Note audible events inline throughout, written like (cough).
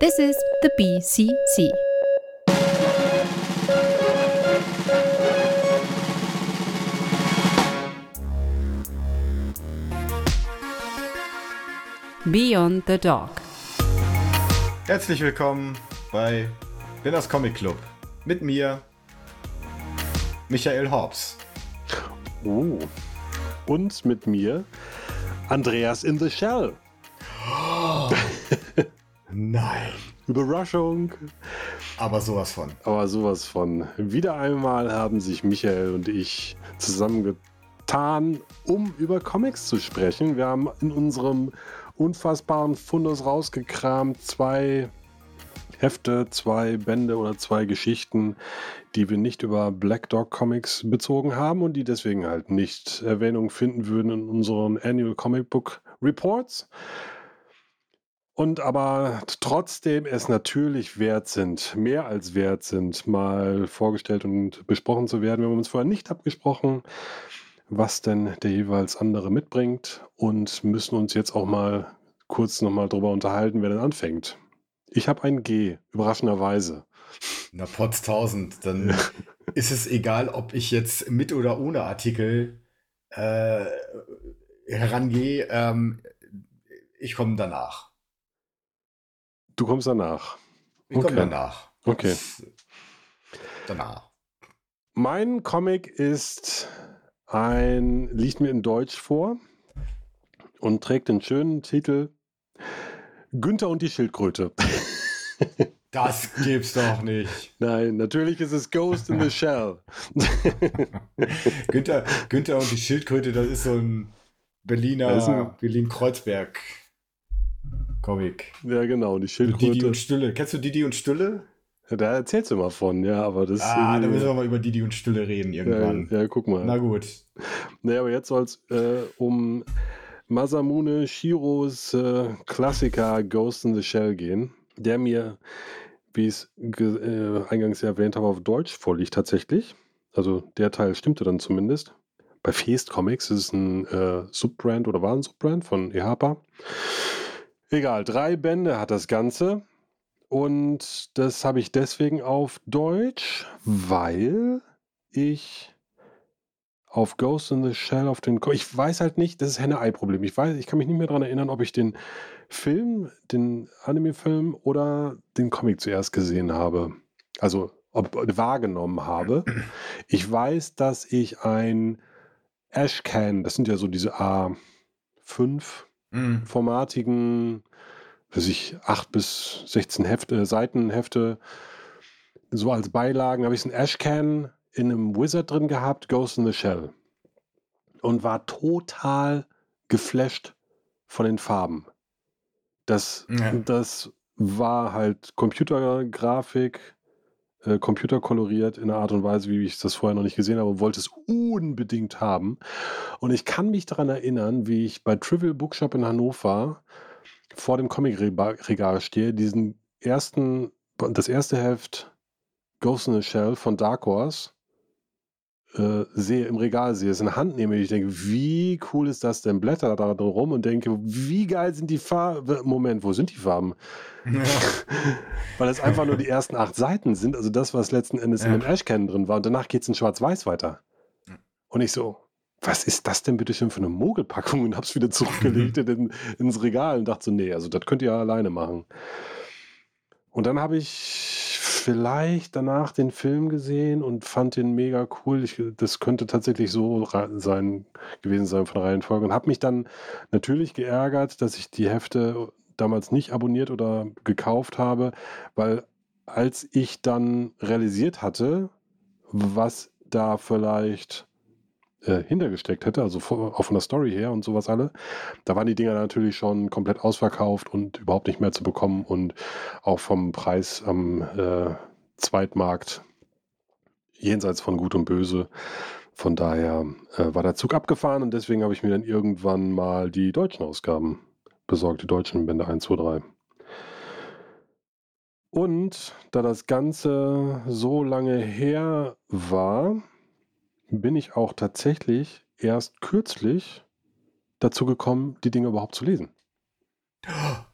This is the BCC. Beyond the Dog. Herzlich willkommen bei Winners Comic Club. Mit mir, Michael Hobbs. Oh. Und mit mir, Andreas in the Shell. Nein. Überraschung. Aber sowas von. Aber sowas von. Wieder einmal haben sich Michael und ich zusammengetan, um über Comics zu sprechen. Wir haben in unserem unfassbaren Fundus rausgekramt zwei Hefte, zwei Bände oder zwei Geschichten, die wir nicht über Black Dog Comics bezogen haben und die deswegen halt nicht Erwähnung finden würden in unseren Annual Comic Book Reports. Und aber trotzdem es natürlich wert sind, mehr als wert sind, mal vorgestellt und besprochen zu werden. Wir haben uns vorher nicht abgesprochen, was denn der jeweils andere mitbringt und müssen uns jetzt auch mal kurz nochmal drüber unterhalten, wer denn anfängt. Ich habe ein G, überraschenderweise. Na, Potz 1000, dann ist es egal, ob ich jetzt mit oder ohne Artikel äh, herangehe. Ähm, ich komme danach. Du kommst danach. Ich komme danach. Okay. Danach. Mein Comic ist ein, liegt mir in Deutsch vor und trägt den schönen Titel Günther und die Schildkröte. (laughs) Das gibt's doch nicht. Nein, natürlich ist es Ghost in the Shell. (laughs) Günther, Günther und die Schildkröte, das ist so ein Berliner, Berlin-Kreuzberg. Comic. Ja, genau, die Schildkröte. Didi und Stülle. Kennst du Didi und Stülle? Da erzählst du mal von, ja, aber das. Ah, da müssen wir mal über Didi und Stülle reden irgendwann. Ja, ja guck mal. Na gut. Naja, aber jetzt soll es äh, um Masamune Shiros äh, Klassiker Ghost in the Shell gehen, der mir, wie ich es äh, eingangs erwähnt habe, auf Deutsch vorliegt tatsächlich. Also der Teil stimmte dann zumindest. Bei Feast Comics ist es ein äh, Subbrand oder war ein Subbrand von EHPA. Egal, drei Bände hat das Ganze. Und das habe ich deswegen auf Deutsch, weil ich auf Ghost in the Shell auf den. Ko ich weiß halt nicht, das ist Henne-Ei-Problem. Ich weiß, ich kann mich nicht mehr daran erinnern, ob ich den Film, den Anime-Film oder den Comic zuerst gesehen habe. Also ob, wahrgenommen habe. Ich weiß, dass ich ein Ashcan, das sind ja so diese A5-formatigen, mhm. weiß ich, 8 bis 16 Hefte, Seitenhefte, so als Beilagen habe ich ein Ashcan in einem Wizard drin gehabt, Ghost in the Shell. Und war total geflasht von den Farben. Das, ja. das war halt Computergrafik, äh, computerkoloriert in einer Art und Weise, wie ich das vorher noch nicht gesehen habe wollte es unbedingt haben. Und ich kann mich daran erinnern, wie ich bei Trivial Bookshop in Hannover vor dem Comic-Regal stehe, diesen ersten, das erste Heft Ghost in the Shell von Dark Horse äh, sehe, im Regal sehe, es in der Hand nehme, ich denke, wie cool ist das denn? Blätter da drin rum und denke, wie geil sind die Farben? Moment, wo sind die Farben? Ja. (laughs) Weil es einfach nur die ersten acht Seiten sind, also das, was letzten Endes ja. in dem Ashcan drin war. Und danach geht es in Schwarz-Weiß weiter. Und ich so, was ist das denn bitte schön für eine Mogelpackung? Und hab's wieder zurückgelegt (laughs) in, ins Regal und dachte so, nee, also das könnt ihr ja alleine machen. Und dann habe ich vielleicht danach den Film gesehen und fand den mega cool. Ich, das könnte tatsächlich so sein gewesen sein von der Reihenfolge und habe mich dann natürlich geärgert, dass ich die Hefte damals nicht abonniert oder gekauft habe, weil als ich dann realisiert hatte, was da vielleicht äh, hintergesteckt hätte, also auch von der Story her und sowas alle, da waren die Dinger natürlich schon komplett ausverkauft und überhaupt nicht mehr zu bekommen und auch vom Preis am äh, Zweitmarkt jenseits von Gut und Böse. Von daher äh, war der Zug abgefahren und deswegen habe ich mir dann irgendwann mal die deutschen Ausgaben besorgt, die deutschen Bände 1, 2, 3. Und da das Ganze so lange her war, bin ich auch tatsächlich erst kürzlich dazu gekommen, die Dinge überhaupt zu lesen. (gasps)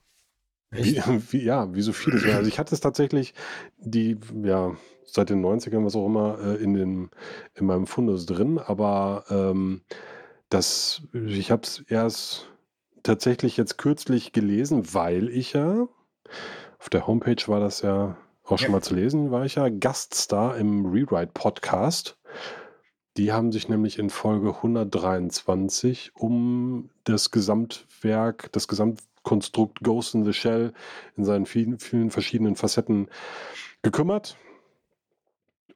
Wie, wie, ja, wie so vieles. Also ich hatte es tatsächlich, die, ja, seit den 90ern, was auch immer, äh, in, den, in meinem Fundus drin, aber ähm, das, ich habe es erst tatsächlich jetzt kürzlich gelesen, weil ich ja, auf der Homepage war das ja auch schon Ja. mal zu lesen, war ich ja Gaststar im Rewrite-Podcast. Die haben sich nämlich in Folge 123 um das Gesamtwerk, das Gesamtkonstrukt Ghost in the Shell in seinen vielen, vielen verschiedenen Facetten gekümmert.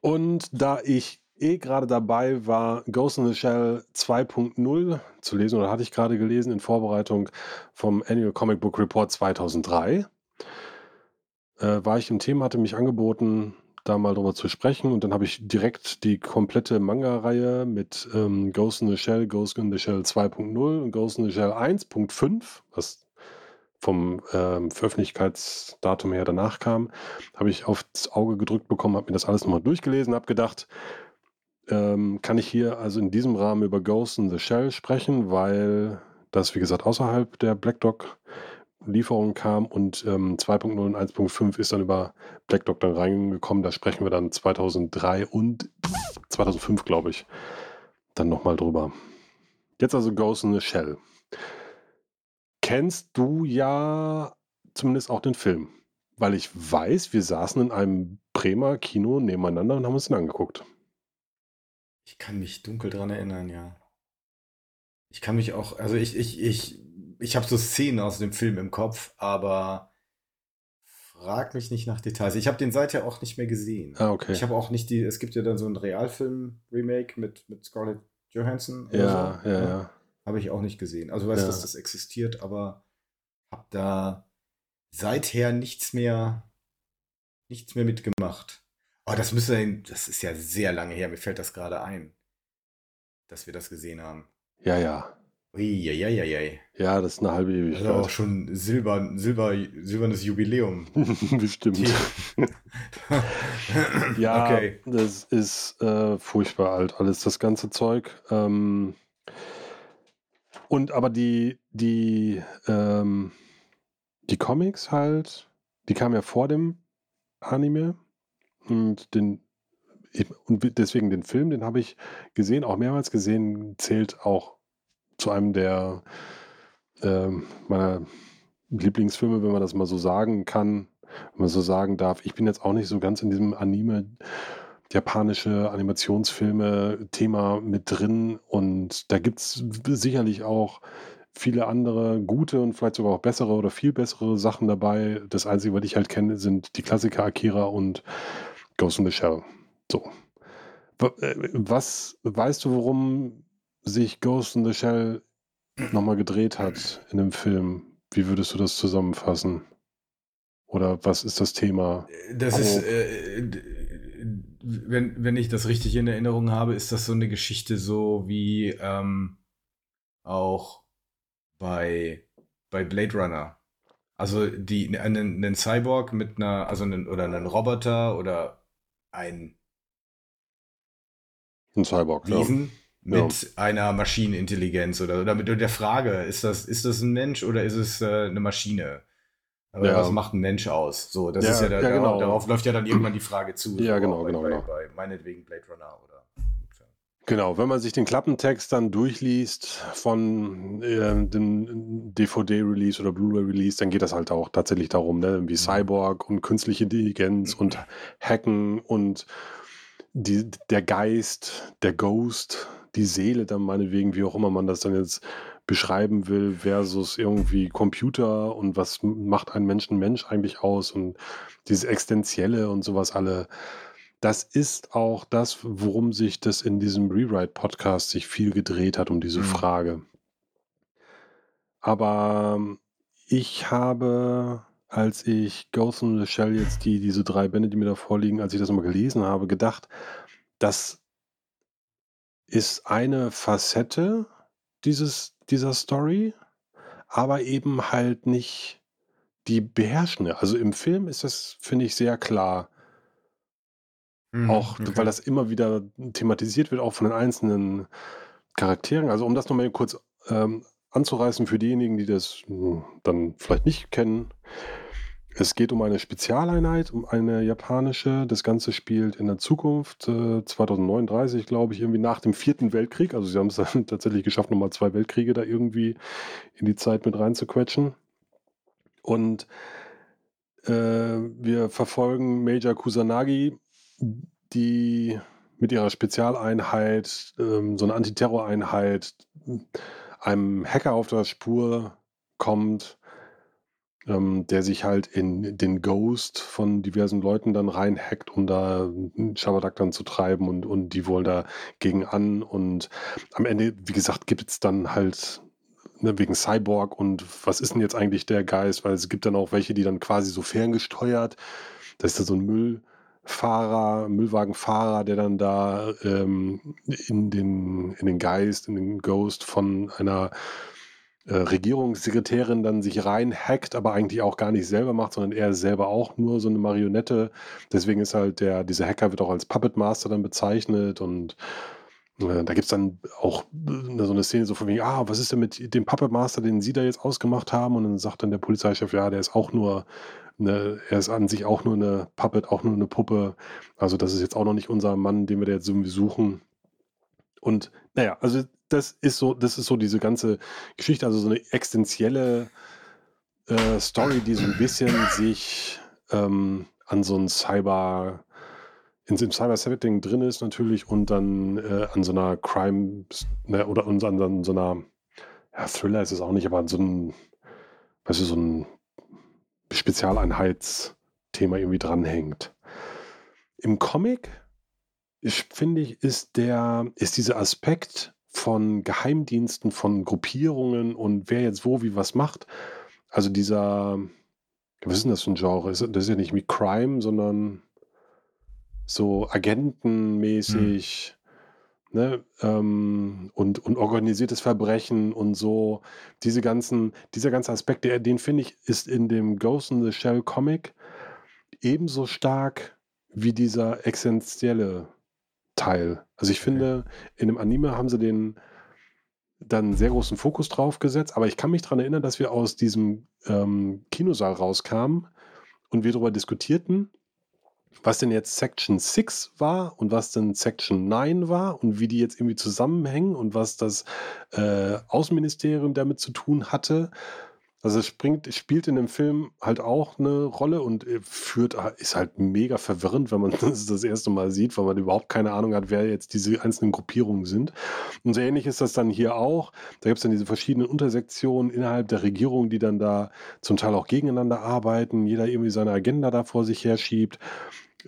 Und da ich eh gerade dabei war, Ghost in the Shell 2.0 zu lesen, oder hatte ich gerade gelesen in Vorbereitung vom Annual Comic Book Report 2003, äh, war ich im Thema, hatte mich angeboten, da mal drüber zu sprechen. Und dann habe ich direkt die komplette Manga-Reihe mit ähm, Ghost in the Shell, Ghost in the Shell 2.0 und Ghost in the Shell 1.5, was vom ähm, Veröffentlichkeitsdatum her danach kam, habe ich aufs Auge gedrückt bekommen, habe mir das alles nochmal durchgelesen, habe gedacht, ähm, kann ich hier also in diesem Rahmen über Ghost in the Shell sprechen, weil das, wie gesagt, außerhalb der Black Dog Lieferung kam und ähm, 2.0 und 1.5 ist dann über Black Dog dann reingekommen. Da sprechen wir dann 2003 und 2005, glaube ich, dann nochmal drüber. Jetzt also Ghost in the Shell. Kennst du ja zumindest auch den Film, weil ich weiß, wir saßen in einem Bremer Kino nebeneinander und haben uns den angeguckt. Ich kann mich dunkel dran erinnern, ja. Ich kann mich auch, also ich, ich, ich, ich habe so Szenen aus dem Film im Kopf, aber frag mich nicht nach Details. Ich habe den seither auch nicht mehr gesehen. Ah, okay. Ich habe auch nicht die, es gibt ja dann so ein Realfilm-Remake mit, mit Scarlett Johansson. oder ja, so, ja, ne? ja. Habe ich auch nicht gesehen. Also weiß, Ja. dass das existiert, aber habe da seither nichts mehr, nichts mehr mitgemacht. Oh, das müsste, das ist ja sehr lange her. Mir fällt das gerade ein, dass wir das gesehen haben. Ja, ja. Uiuiuiui. Ja, das ist eine halbe Das ist auch Ewigkeit. schon Silber, Silber, silbernes Jubiläum. (laughs) Bestimmt. (laughs) Ja, Okay. das ist äh, furchtbar alt, alles das ganze Zeug. Ähm, und aber die, die, ähm, die Comics halt, die kamen ja vor dem Anime. Und den und deswegen den Film, den habe ich gesehen, auch mehrmals gesehen, zählt auch zu einem der ähm, meiner Lieblingsfilme, wenn man das mal so sagen kann, wenn man so sagen darf. Ich bin jetzt auch nicht so ganz in diesem Anime, japanische Animationsfilme-Thema mit drin und da gibt es sicherlich auch viele andere gute und vielleicht sogar auch bessere oder viel bessere Sachen dabei. Das Einzige, was ich halt kenne, sind die Klassiker Akira und Ghost in the Shell. So. Äh, Was weißt du, worum sich Ghost in the Shell (clears throat) nochmal gedreht hat in dem Film? Wie würdest du das zusammenfassen? Oder was ist das Thema? Das Grob. ist, äh, wenn, wenn ich das richtig in Erinnerung habe, ist das so eine Geschichte so wie ähm, auch bei, bei Blade Runner. Also die, einen, einen Cyborg mit einer, also einen, oder einen Roboter oder ein Ein Cyborg, ja. Ja. mit einer Maschinenintelligenz oder, oder mit der Frage, ist das, ist das ein Mensch oder ist es äh, eine Maschine? Aber Ja. was macht ein Mensch aus? So, das Ja, ist ja, da, genau. darauf, darauf läuft ja dann irgendwann die Frage zu. Ja, so, genau, bei, genau, bei, genau. Bei meinetwegen Blade Runner oder. Genau, wenn man sich den Klappentext dann durchliest von äh, dem DVD-Release oder Blu-ray-Release, dann geht das halt auch tatsächlich darum, ne? wie Cyborg und künstliche Intelligenz und Hacken und die, der Geist, der Ghost, die Seele dann meinetwegen, wie auch immer man das dann jetzt beschreiben will, versus irgendwie Computer und was macht ein Mensch ein Mensch eigentlich aus und dieses Existenzielle und sowas alle. Das ist auch das, worum sich das in diesem Rewrite-Podcast sich viel gedreht hat, um diese Mhm. Frage. Aber ähm, ich habe, als ich Ghost in the Shell jetzt die, diese drei Bände, die mir da vorliegen, als ich das mal gelesen habe, gedacht, das ist eine Facette dieses, dieser Story, aber eben halt nicht die beherrschende. Also im Film ist das, finde ich, sehr klar. Mhm, Auch, okay. weil das immer wieder thematisiert wird, auch von den einzelnen Charakteren. Also um das nochmal kurz ähm, anzureißen für diejenigen, die das mh, dann vielleicht nicht kennen. Es geht um eine Spezialeinheit, um eine japanische. Das Ganze spielt in der Zukunft, äh, 2039, glaube ich, irgendwie nach dem Vierten Weltkrieg. Also sie haben es dann (laughs) tatsächlich geschafft, nochmal zwei Weltkriege da irgendwie in die Zeit mit reinzuquetschen. Und äh, wir verfolgen Major Kusanagi, die mit ihrer Spezialeinheit, ähm, so eine Antiterroreinheit, einem Hacker auf der Spur kommt, ähm, der sich halt in den Ghost von diversen Leuten dann reinhackt, um da Schabernack dann zu treiben und, und die wollen da gegen an. Und am Ende, wie gesagt, gibt es dann halt ne, wegen Cyborg und was ist denn jetzt eigentlich der Geist? Weil es gibt dann auch welche, die dann quasi so ferngesteuert. Das ist da so ein Müllfahrer, Müllwagenfahrer, der dann da ähm, in, den, in den Geist, in den Ghost von einer äh, Regierungssekretärin dann sich reinhackt, aber eigentlich auch gar nicht selber macht, sondern er selber auch nur so eine Marionette. Deswegen ist halt der, dieser Hacker wird auch als Puppet Master dann bezeichnet und äh, da gibt es dann auch äh, so eine Szene so von wegen, ah, was ist denn mit dem Puppet Master, den Sie da jetzt ausgemacht haben? Und dann sagt dann der Polizeichef, ja, der ist auch nur, eine, er ist an sich auch nur eine Puppet, auch nur eine Puppe. Also das ist jetzt auch noch nicht unser Mann, den wir da jetzt irgendwie suchen. Und naja, also das ist so, das ist so diese ganze Geschichte, also so eine existenzielle äh, Story, die so ein bisschen (clears throat) sich ähm, an so ein Cyber, in so einem Cyber-Setting drin ist natürlich und dann äh, an so einer Crime ne, oder an, an so einer ja, Thriller ist es auch nicht, aber an so einem, weißt du, so ein Spezialeinheitsthema irgendwie dranhängt. Im Comic ich finde ich, ist der, ist dieser Aspekt von Geheimdiensten, von Gruppierungen und wer jetzt wo wie was macht. Also dieser, was ist denn das für ein Genre? Das ist ja nicht wie Crime, sondern so agentenmäßig. Mhm. Ne, ähm, und, und organisiertes Verbrechen und so, diese ganzen, dieser ganze Aspekt, der, den finde ich, ist in dem Ghost in the Shell Comic ebenso stark wie dieser essentielle Teil. Also ich finde, in dem Anime haben sie den dann sehr großen Fokus drauf gesetzt, aber ich kann mich daran erinnern, dass wir aus diesem ähm, Kinosaal rauskamen und wir darüber diskutierten, was denn jetzt Section 6 war und was denn Section 9 war und wie die jetzt irgendwie zusammenhängen und was das äh, Außenministerium damit zu tun hatte. Also es springt, spielt in dem Film halt auch eine Rolle und äh, führt, ah, ist halt mega verwirrend, wenn man (laughs) das das erste Mal sieht, weil man überhaupt keine Ahnung hat, wer jetzt diese einzelnen Gruppierungen sind. Und so ähnlich ist das dann hier auch. Da gibt es dann diese verschiedenen Untersektionen innerhalb der Regierung, die dann da zum Teil auch gegeneinander arbeiten, jeder irgendwie seine Agenda da vor sich herschiebt.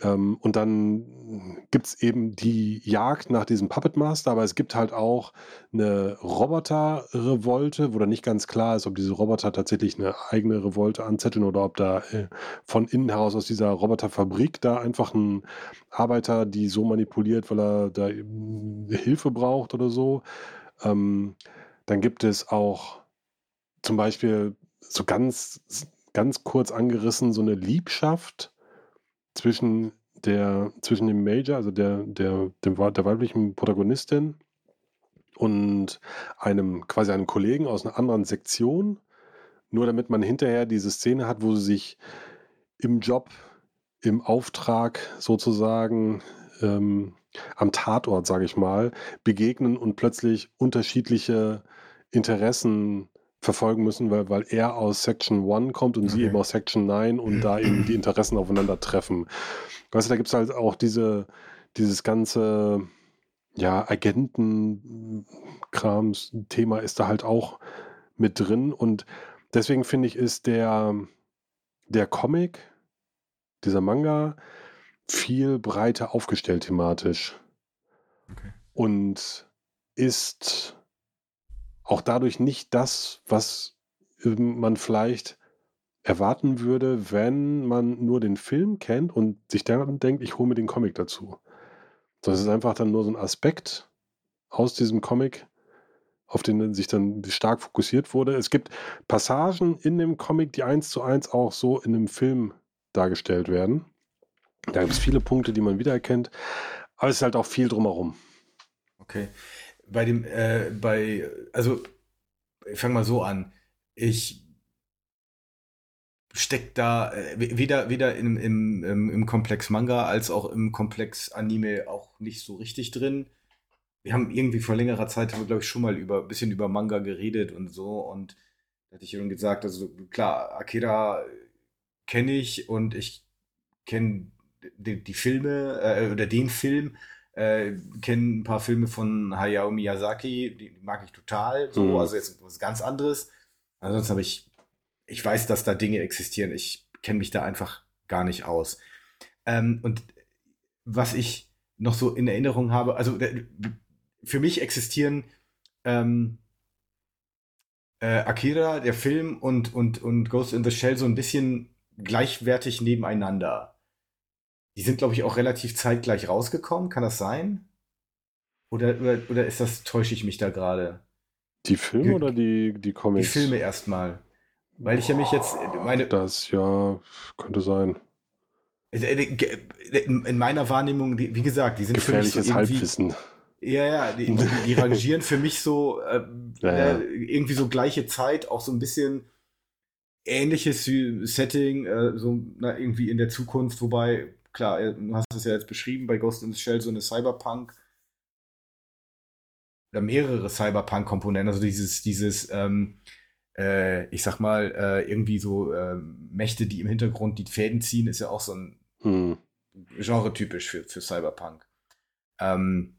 Ähm, und dann gibt es eben die Jagd nach diesem Puppet Master, aber es gibt halt auch eine Roboter-Revolte, wo dann nicht ganz klar ist, ob diese Roboter tatsächlich eine eigene Revolte anzetteln oder ob da äh, von innen heraus aus dieser Roboterfabrik da einfach ein Arbeiter die so manipuliert, weil er da Hilfe braucht oder so. Ähm, dann gibt es auch zum Beispiel so ganz, ganz kurz angerissen so eine Liebschaft zwischen der, zwischen dem Major, also der, der, dem, der weiblichen Protagonistin und einem, quasi einem Kollegen aus einer anderen Sektion, nur damit man hinterher diese Szene hat, wo sie sich im Job, im Auftrag sozusagen ähm, am Tatort, sage ich mal, begegnen und plötzlich unterschiedliche Interessen verfolgen müssen, weil, weil er aus Section 1 kommt und okay. sie eben aus Section 9 und da eben die Interessen aufeinandertreffen. Weißt du, da gibt es halt auch diese, dieses ganze ja, Agenten-Krams-Thema ist da halt auch mit drin und deswegen finde ich, ist der, der Comic, dieser Manga, viel breiter aufgestellt thematisch. Okay. Und ist auch dadurch nicht das, was ähm, man vielleicht erwarten würde, wenn man nur den Film kennt und sich dann denkt, ich hole mir den Comic dazu. Das ist einfach dann nur so ein Aspekt aus diesem Comic, auf den sich dann stark fokussiert wurde. Es gibt Passagen in dem Comic, die eins zu eins auch so in einem Film dargestellt werden. Da gibt es viele Punkte, die man wiedererkennt, aber es ist halt auch viel drumherum. Okay bei dem, äh, bei, also, ich fange mal so an. Ich steckt da äh, weder, weder im, im, im, im Komplex Manga als auch im Komplex Anime auch nicht so richtig drin. Wir haben irgendwie vor längerer Zeit, haben wir, glaube ich, schon mal über ein bisschen über Manga geredet und so. Und da hatte ich schon gesagt, also klar, Akira kenne ich und ich kenne die, die, Filme äh, oder den Film, äh, kenne ein paar Filme von Hayao Miyazaki, die mag ich total. So, mhm. also jetzt was ganz anderes. Ansonsten habe ich ich weiß, dass da Dinge existieren. Ich kenne mich da einfach gar nicht aus. Ähm, und was ich noch so in Erinnerung habe, also für mich existieren ähm, äh, Akira, der Film und, und, und Ghost in the Shell so ein bisschen gleichwertig nebeneinander. Die sind, glaube ich, auch relativ zeitgleich rausgekommen. Kann das sein? Oder, oder, oder ist das, täusche ich mich da gerade? Die Filme oder die, die Comics? Die Filme erstmal. Weil ich ja mich jetzt meine. Das ja könnte sein. In meiner Wahrnehmung, wie gesagt, die sind Gefährliches für mich so Halbwissen. Ja, ja, die, die, rangieren für mich so äh, ja, ja. Äh, irgendwie so gleiche Zeit, auch so ein bisschen ähnliches Setting, äh, so na, irgendwie in der Zukunft, wobei, klar, äh, du hast es ja jetzt beschrieben, bei Ghost in the Shell so eine Cyberpunk oder mehrere Cyberpunk-Komponenten, also dieses, dieses ähm, äh, ich sag mal, äh, irgendwie so äh, Mächte, die im Hintergrund die Fäden ziehen, ist ja auch so ein hm. Genre-typisch für, für Cyberpunk. Ähm,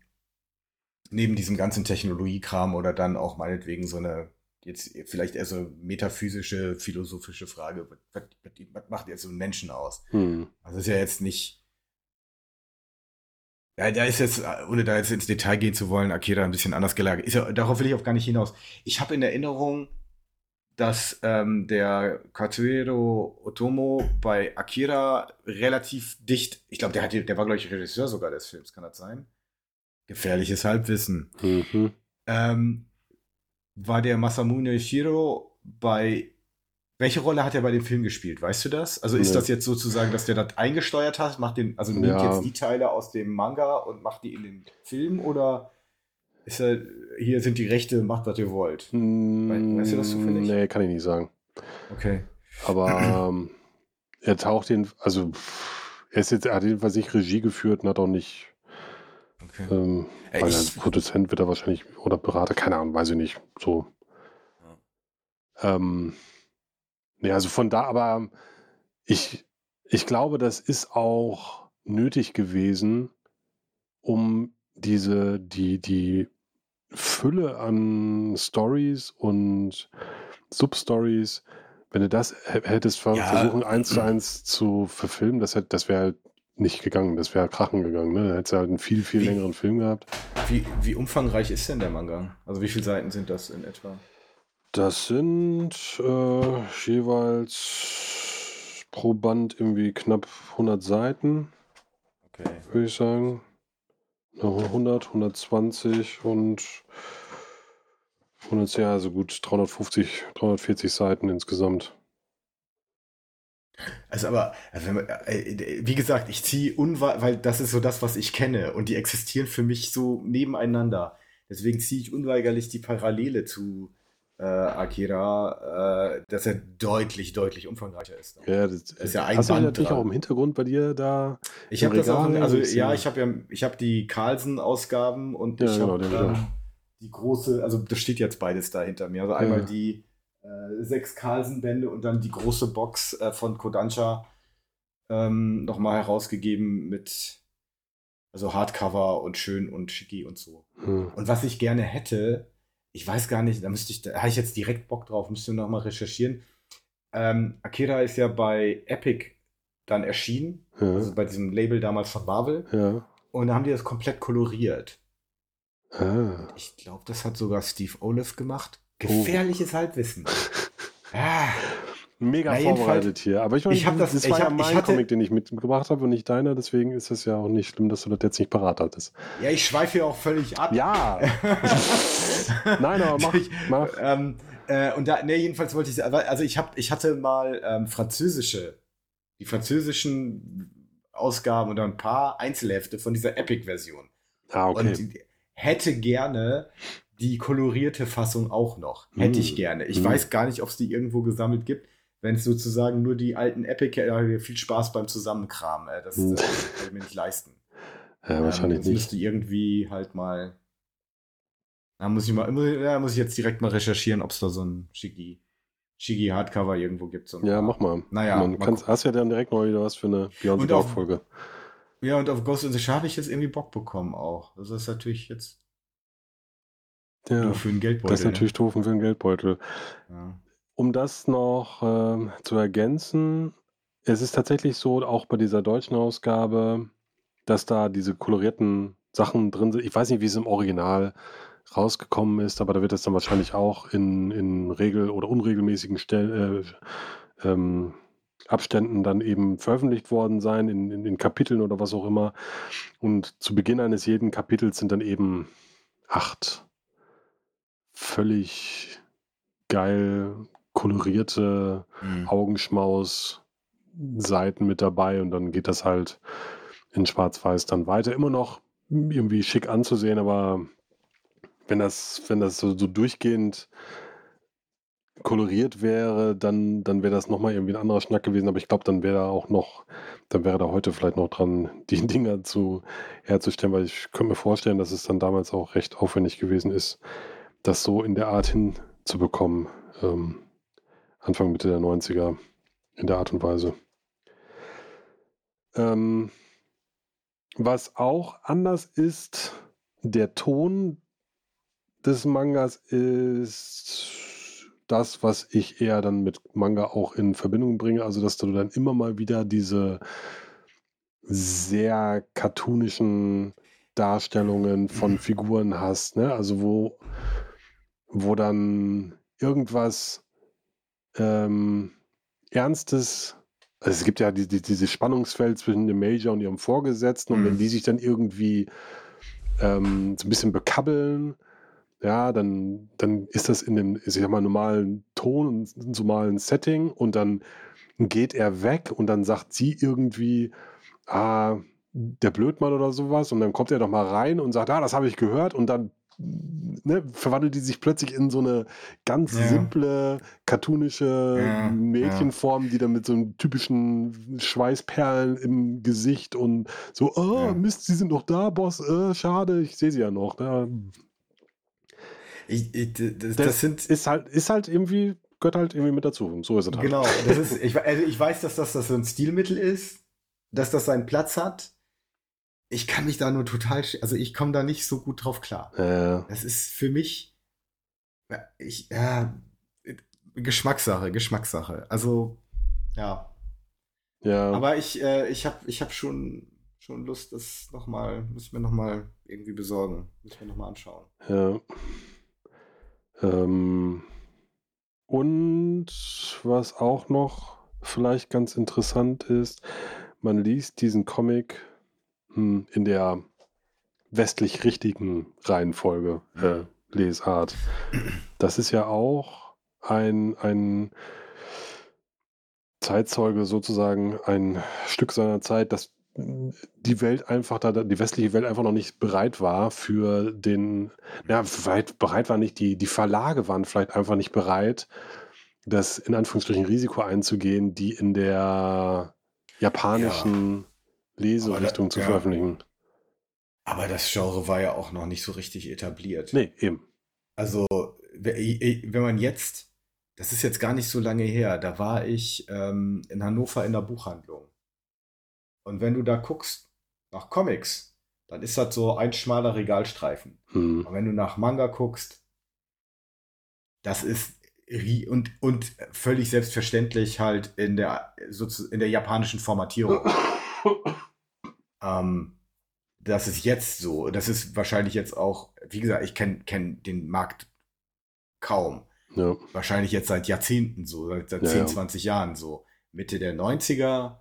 neben diesem ganzen Technologiekram oder dann auch meinetwegen so eine, jetzt vielleicht eher so metaphysische, philosophische Frage, was, was, was macht jetzt so einen Menschen aus? Hm. Also ist ja jetzt nicht. Ja, da ist jetzt, ohne da jetzt ins Detail gehen zu wollen, Akira ein bisschen anders gelagert. Ist ja, darauf will ich auch gar nicht hinaus. Ich habe in Erinnerung, dass ähm, der Katsuhiro Otomo bei Akira relativ dicht, ich glaube, der, der war, glaube ich, Regisseur sogar des Films, kann das sein? Gefährliches Halbwissen. Mhm. Ähm, war der Masamune Shiro bei welche Rolle hat er bei dem Film gespielt? Weißt du das? Also ist nee. das jetzt sozusagen, dass der das eingesteuert hat, macht den, also nimmt ja. jetzt die Teile aus dem Manga und macht die in den Film oder ist er, hier sind die Rechte, macht, was ihr wollt. Mm, weißt du das zufällig? Nee, kann ich nicht sagen. Okay. Aber (clears throat) ähm, er taucht den, also er ist jetzt, er hat jedenfalls nicht Regie geführt und hat auch nicht. Okay. Ähm, weil ich, als Produzent wird er wahrscheinlich oder Berater, keine Ahnung, weiß ich nicht. So. Ja. Ähm, nee, also von da, aber ich, ich glaube, das ist auch nötig gewesen, um diese, die, die Fülle an Stories und Substories, wenn du das hättest ja. versuchen, eins zu eins zu verfilmen, das, das wäre halt nicht gegangen, das wäre krachen gegangen. Ne? Da hättest du halt einen viel, viel wie, längeren Film gehabt. Wie, wie umfangreich ist denn der Manga? Also wie viele Seiten sind das in etwa? Das sind äh, jeweils pro Band irgendwie knapp 100 Seiten. Okay. Würde ich sagen. 100, 120 und 100, ja, also gut 350, 340 Seiten insgesamt. Also aber, also äh, wie gesagt, ich ziehe unwahr, weil das ist so das, was ich kenne und die existieren für mich so nebeneinander. Deswegen ziehe ich unweigerlich die Parallele zu äh, Akira, äh, dass er deutlich, deutlich umfangreicher ist. Ja, das, das ist ja ein Hast Band du natürlich dran. auch im Hintergrund bei dir da? Ich habe das auch, also ja, ich habe ja, ich habe die Carlsen-Ausgaben und ja, ich genau, habe ähm, die große, also das steht jetzt beides da hinter mir. Also einmal ja. die äh, sechs Carlsen-Bände und dann die große Box äh, von Kodansha ähm, nochmal herausgegeben mit also Hardcover und schön und schicki und so. Hm. Und was ich gerne hätte, ich weiß gar nicht, da müsste ich, da habe ich jetzt direkt Bock drauf, müsste noch mal recherchieren. Ähm, Akira ist ja bei Epic dann erschienen, ja. also bei diesem Label damals von Marvel. Ja. Und da haben die das komplett koloriert. Ah. Ich glaube, das hat sogar Steve Olive gemacht. Gefährliches oh. Halbwissen. (laughs) ah. Mega Na, vorbereitet hier. Aber ich meine, ich das, das war ja hab, mein hatte, Comic, den ich mitgebracht habe und nicht deiner. Deswegen ist es ja auch nicht schlimm, dass du das jetzt nicht parat hattest. Ja, ich schweife ja auch völlig ab. Ja. (laughs) Nein, aber mach. mach. Ähm, äh, und da, ne, jedenfalls wollte ich, also ich, hab, ich hatte mal ähm, französische, die französischen Ausgaben oder ein paar Einzelhefte von dieser Epic-Version. Ah, okay. Und hätte gerne die kolorierte Fassung auch noch. Hätte mm. ich gerne. Ich mm. weiß gar nicht, ob es die irgendwo gesammelt gibt wenn es sozusagen nur die alten Epic, äh, viel Spaß beim Zusammenkramen. Äh, das, Hm. das kann ich mir nicht leisten. (laughs) Ja, wahrscheinlich ähm, nicht. müsste irgendwie halt mal. Da muss ich mal, muss, ja, muss ich jetzt direkt mal recherchieren, ob es da so ein Shiggy, Shiggy Hardcover irgendwo gibt. So Ja, mach mal. Naja, Man mal kannst, hast ja dann direkt mal wieder was für eine Beyond the Dark Folge. Ja, und auf Ghost in the Shell habe ich jetzt irgendwie Bock bekommen auch. Das ist natürlich jetzt Ja, nur für einen Geldbeutel. das ist natürlich doof für den Geldbeutel. Ne? Ja. Um das noch ähm, zu ergänzen, es ist tatsächlich so, auch bei dieser deutschen Ausgabe, dass da diese kolorierten Sachen drin sind. Ich weiß nicht, wie es im Original rausgekommen ist, aber da wird es dann wahrscheinlich auch in, in regel- oder unregelmäßigen Stell, äh, ähm, Abständen dann eben veröffentlicht worden sein, in, in, in Kapiteln oder was auch immer. Und zu Beginn eines jeden Kapitels sind dann eben acht völlig geil kolorierte Mhm. Augenschmaus-Seiten mit dabei und dann geht das halt in Schwarz-Weiß dann weiter. Immer noch irgendwie schick anzusehen, aber wenn das, wenn das so, so durchgehend koloriert wäre, dann, dann wäre das nochmal irgendwie ein anderer Schnack gewesen. Aber ich glaube, dann wäre da auch noch, dann wäre da heute vielleicht noch dran, (laughs) die Dinger zu herzustellen, weil ich könnte mir vorstellen, dass es dann damals auch recht aufwendig gewesen ist, das so in der Art hinzubekommen. Ähm, Anfang, Mitte der 90er in der Art und Weise. Ähm, was auch anders ist, der Ton des Mangas ist das, was ich eher dann mit Manga auch in Verbindung bringe. Also, dass du dann immer mal wieder diese sehr cartoonischen Darstellungen von Figuren hast, ne? Also wo, wo dann irgendwas ähm, Ernstes, also es gibt ja die, die, dieses Spannungsfeld zwischen dem Major und ihrem Vorgesetzten und wenn Mhm. die sich dann irgendwie ähm, so ein bisschen bekabbeln, ja, dann, dann ist das in dem, ich sag mal, normalen Ton und normalen Setting und dann geht er weg und dann sagt sie irgendwie, ah, der Blödmann oder sowas und dann kommt er doch mal rein und sagt, ah, das habe ich gehört und dann ne, verwandelt die sich plötzlich in so eine ganz Ja. simple, cartoonische Ja, Mädchenform, die dann mit so einem typischen Schweißperlen im Gesicht und so, oh, Ja. Mist, sie sind noch da, Boss, äh, schade, ich sehe sie ja noch. ne? Ich, ich, das, Das, das sind. ist halt, ist halt irgendwie, gehört halt irgendwie mit dazu. So ist es halt. Genau, das ist, ich, also ich weiß, dass das, das so ein Stilmittel ist, dass das seinen Platz hat. Ich kann mich da nur total, also ich komme da nicht so gut drauf klar. Äh, Das ist für mich, ich, ja, Geschmackssache, Geschmackssache. Also, ja. ja, Aber ich, äh, ich habe ich hab schon, schon Lust, das nochmal, muss ich mir nochmal irgendwie besorgen. Muss ich mir nochmal anschauen. ja. Ähm, und was auch noch vielleicht ganz interessant ist, man liest diesen Comic in der westlich richtigen Reihenfolge, äh, Lesart. Das ist ja auch ein, ein Zeitzeuge sozusagen, ein Stück seiner Zeit, dass die Welt einfach, da die westliche Welt einfach noch nicht bereit war für den, ja, bereit war nicht, die, die Verlage waren vielleicht einfach nicht bereit, das in Anführungsstrichen Risiko einzugehen, die in der japanischen Leserichtung da- zu ja. veröffentlichen. Aber das Genre war ja auch noch nicht so richtig etabliert. Nee, eben. Also, wenn man jetzt, das ist jetzt gar nicht so lange her, da war ich ähm, in Hannover in der Buchhandlung. Und wenn du da guckst nach Comics, dann ist das so ein schmaler Regalstreifen. Hm. Und wenn du nach Manga guckst, das ist und, und völlig selbstverständlich halt in der, in der japanischen Formatierung. (laughs) Ähm, das ist jetzt so. Das ist wahrscheinlich jetzt auch, wie gesagt, ich kenne kenn den Markt kaum. Ja, Wahrscheinlich jetzt seit Jahrzehnten so, seit, seit Ja, 10, ja. 20 Jahren so. Mitte der 90er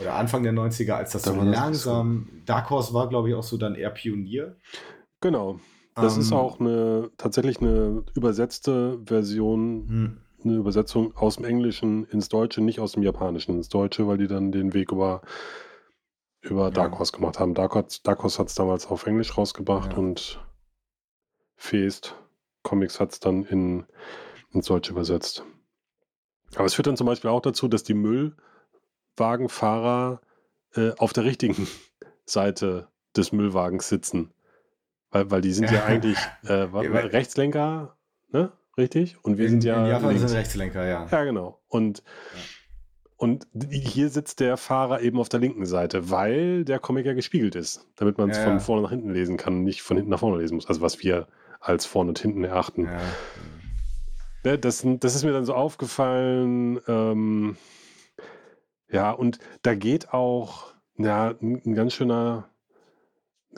oder Anfang der 90er, als das Da so war das langsam, Dark Horse war, glaube ich, auch so dann eher Pionier. genau. Das ist Ähm, auch eine tatsächlich eine übersetzte Version, hm, eine Übersetzung aus dem Englischen ins Deutsche, nicht aus dem Japanischen ins Deutsche, weil die dann den Weg über, über. Dark Horse gemacht haben. Dark Horse, Dark Horse hat es damals auf Englisch rausgebracht Ja. und Feest Comics hat es dann in, ins Deutsche übersetzt. Aber es führt dann zum Beispiel auch dazu, dass die Müllwagenfahrer äh, auf der richtigen (laughs) Seite des Müllwagens sitzen. Weil, weil die sind ja, (laughs) eigentlich äh, Rechtslenker, ne? Richtig? Und wir in, sind ja. In Japan links. sind Rechtslenker, ja. Ja, genau. Und, ja. Und hier sitzt der Fahrer eben auf der linken Seite, weil der Comic ja gespiegelt ist, damit man es ja, von vorne nach hinten lesen kann und nicht von hinten nach vorne lesen muss. Also was wir als vorne und hinten erachten. Ja. Ne, das, das ist mir dann so aufgefallen. Ähm, ja, und da geht auch ja, ein ganz schöner,